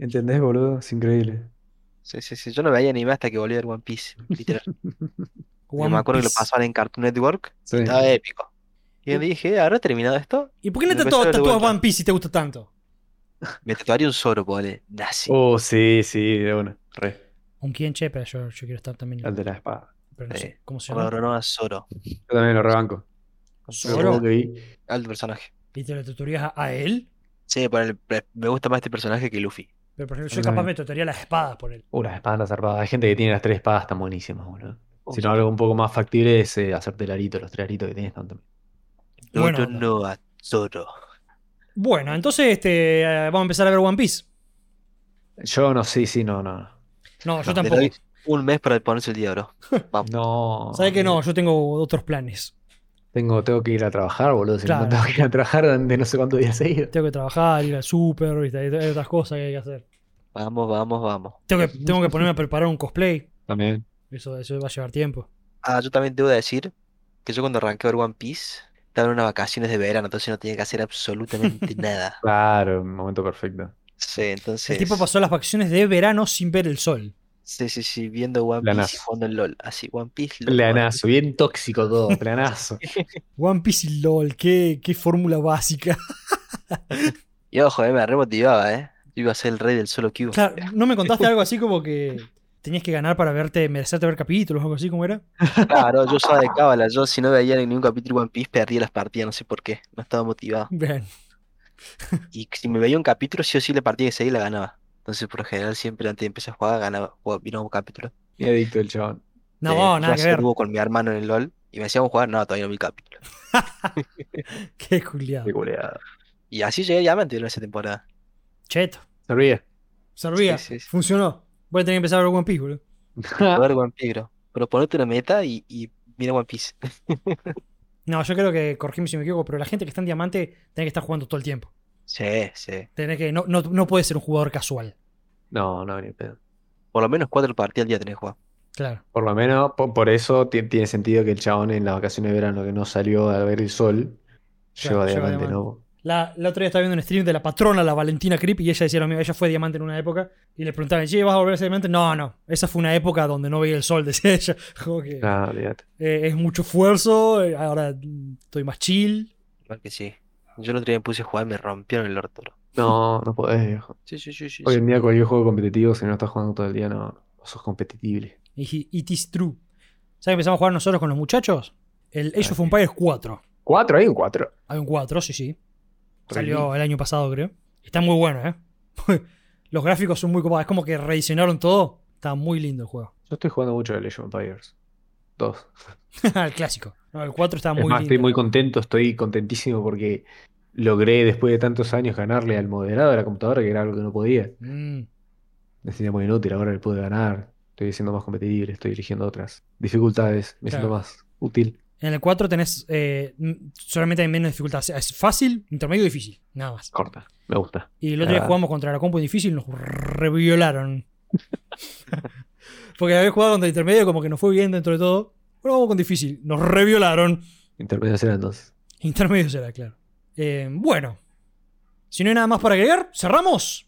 ¿Entendés, boludo? Es increíble. Sí, sí, sí. Yo no veía anime hasta que volví a ver One Piece, literal. <laughs> Yo One me acuerdo que lo pasaban en Cartoon Network Sí. estaba épico. Y yo dije, ¿habrá terminado esto? ¿Y por qué no a tatúas. One Piece si te gusta tanto? <laughs> Me tatuaría un Zoro, pole. Nazi. Oh, sí, sí, de una. Re. ¿Con quién, che? Pero yo, yo quiero estar también. El de la espada. Pero no Sí. sé cómo se llama. no Zoro. Yo también lo rebanco. Zoro. Lo que vi. Alto personaje. ¿Y te lo tatuarías a, a él? Sí, por el- me gusta más este personaje que Luffy. Pero por ejemplo, Yo yo capaz me tatuaría las espadas por él. Uh, las espadas las zarpadas. Hay gente que tiene las tres espadas, están buenísimas, boludo. Oh, Si sí. no, algo un poco más factible es eh, hacerte el arito, los tres aritos que tienes tanto. No, Bueno, no, no, a Zoro. Bueno, entonces este, eh, vamos a empezar a ver One Piece. Yo no sé, sí, no, no. No, yo Le tampoco. un mes para ponerse el día, bro. <laughs> Vamos. No. ¿Sabes que no? Yo tengo otros planes. Tengo, tengo que ir a trabajar, boludo. Si Claro. no tengo que ir a trabajar durante no sé cuántos días seguidos. Tengo que trabajar, ir al súper, ¿viste? hay otras cosas que hay que hacer. Vamos, vamos, vamos. Tengo que, tengo que ponerme a preparar un cosplay. También. Eso, eso va a llevar tiempo. Ah, yo también debo decir que yo cuando arranqué a ver One Piece estaba en unas vacaciones de verano, entonces no tenía que hacer absolutamente <laughs> nada. Claro, un momento perfecto. Sí, entonces. El tipo pasó las vacaciones de verano sin ver el sol. Sí, sí, sí, viendo One Piece y Planazo. jugando el LOL. Así, One Piece, LOL, One Planazo, bien tóxico todo, <laughs> planazo. One Piece y LOL, qué, qué fórmula básica. Y ojo, eh, me remotivaba, ¿eh? Yo iba a ser el rey del solo queue. Claro, ¿no me contaste <laughs> algo así como que tenías que ganar para verte, merecerte ver capítulos o algo así como era? Claro, yo usaba de cábala. Yo, si no veía ningún capítulo de One Piece, perdía las partidas, no sé por qué. No estaba motivado. Bien. Y si me veía un capítulo, sí o sí la partida que seguía la ganaba. Entonces, por lo general, siempre antes de empezar a jugar, ganaba, jugaba- miraba un capítulo. Y adicto el chabón. No, Eh, nada que hacía ver. dúo con mi hermano en el LOL y me decíamos jugar, no, todavía no vi el capítulo. <laughs> Qué culiado. Qué culeado. Y así llegué a diamante en esa temporada. Cheto. Servía. Servía. Sí, sí, sí. Funcionó. Voy a tener que empezar a ver One Piece, boludo. A ver One Piece, bro. Pero ponete una meta y, y mira One Piece. <laughs> No, yo creo que, corregime si me equivoco, pero la gente que está en diamante tiene que estar jugando todo el tiempo. Sí, sí. Tenés que, no, no, no puede ser un jugador casual. No, no, ni pedo. Por lo menos cuatro partidas al día tenés que jugar. Claro. Por lo menos, po- por, eso ti- tiene sentido que el chabón en las vacaciones de verano que no salió a ver el sol, Claro, llegó a llegó a diamante. ¿no? La, la otra día estaba viendo un stream de la patrona, la Valentina Creep, y ella decía lo mismo. Ella fue diamante en una época. Y le preguntaban, ¿sí vas a volver a ser diamante? No, no. Esa fue una época donde no veía el sol, <laughs> decía ella. Como que Ah, eh, es mucho esfuerzo. eh, Ahora estoy más chill. Igual que sí. Yo el otro día me puse a jugar y me rompieron el orto. No, no podés, viejo. Sí, sí, sí, sí. Hoy en día cualquier juego competitivo, si no estás jugando todo el día, no, no sos competitible. Y it is true. ¿Sabes qué empezamos a jugar nosotros con los muchachos? El Age of Empires 4. ¿Cuatro? ¿Hay un cuatro? Hay un 4, sí, sí. Salió el año pasado, creo. Está muy bueno, ¿eh? <laughs> Los gráficos son muy copados. Es como que reedicionaron todo. Está muy lindo el juego. Yo estoy jugando mucho el Age of Empires. Dos. <laughs> el clásico. No, el 4 está Es muy más, lindo. estoy muy contento, estoy contentísimo porque logré después de tantos años ganarle al moderado de la computadora, que era algo que no podía. Mm, Me sentía muy inútil, ahora le pude ganar. Estoy siendo más competible, estoy eligiendo otras dificultades, me siento más útil. En el 4 tenés. eh, solamente hay menos dificultad. O sea, es fácil, intermedio y difícil. Nada más. Corta, me gusta. Y el otro día jugamos contra la compu en difícil y nos reviolaron. <laughs> Porque había jugado contra intermedio, como que nos fue bien dentro de todo. Bueno, vamos con difícil. Nos reviolaron. Intermedios eran dos. Intermedio será, claro. Eh, bueno. Si no hay nada más para agregar, cerramos.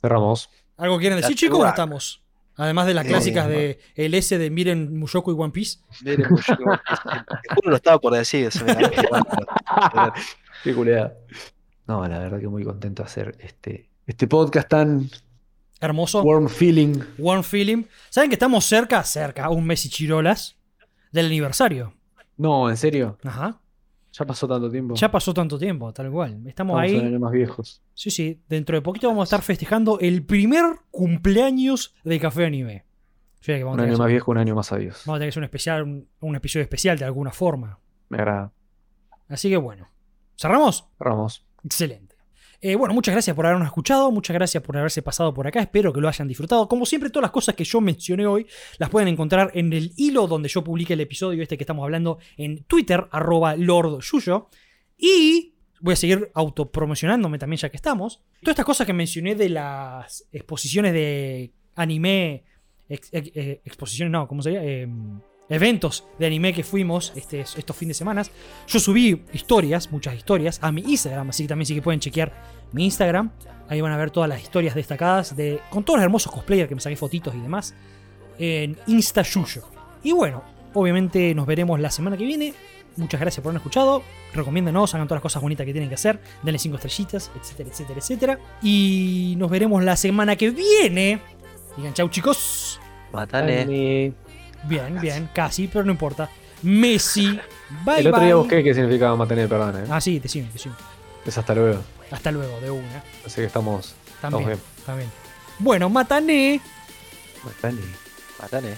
Cerramos. ¿Algo quieren decir, chicos? ¿O estamos? Además de las clásicas de el S de Miren Mushoku y One Piece. Miren, juro, <laughs> lo estaba por decir. Qué culeada. No, la verdad que muy contento de hacer este, este podcast tan Hermoso. Warm feeling. Warm feeling. ¿Saben que estamos cerca, cerca, un mes y chirolas del aniversario? No, en serio. Ajá. Ya pasó tanto tiempo. Ya pasó tanto tiempo, tal cual. Estamos Estamos ahí. en años más viejos. Sí, sí. Dentro de poquito vamos a estar festejando el primer cumpleaños de Café Anime. Fíjate que vamos Un a año más viejo, un año más adiós. vamos a tener que hacer un, especial, un, un episodio especial de alguna forma. Me agrada. Así que bueno. ¿Cerramos? Ramos. Excelente. Eh, bueno, muchas gracias por habernos escuchado, muchas gracias por haberse pasado por acá, espero que lo hayan disfrutado. Como siempre, todas las cosas que yo mencioné hoy las pueden encontrar en el hilo donde yo publique el episodio este que estamos hablando en Twitter, arroba LordYuyo. Y voy a seguir autopromocionándome también ya que estamos. Todas estas cosas que mencioné de las exposiciones de anime, eh, exposiciones no, ¿cómo sería? Em, eventos de anime que fuimos este, estos fines de semana. Yo subí historias, muchas historias, a mi Instagram, así que también sí que pueden chequear mi Instagram. Ahí van a ver todas las historias destacadas de, con todos los hermosos cosplayers que me saqué fotitos y demás en InstaYuyo. Y bueno, obviamente nos veremos la semana que viene. Muchas gracias por habernos escuchado. Recomiéndenos, hagan todas las cosas bonitas que tienen que hacer. Denle 5 estrellitas, etcétera, etcétera, etcétera. Y nos veremos la semana que viene. Digan chau chicos. Matane. Bien, bien, casi, pero no importa. Messi, <laughs> bye El otro día busqué qué significaba mantener, perdón. ¿eh? Ah, sí, decime, decime. Es hasta luego. Hasta luego, de una. Así que estamos, también, bien. También. Bueno, Matané. Matané. Matané.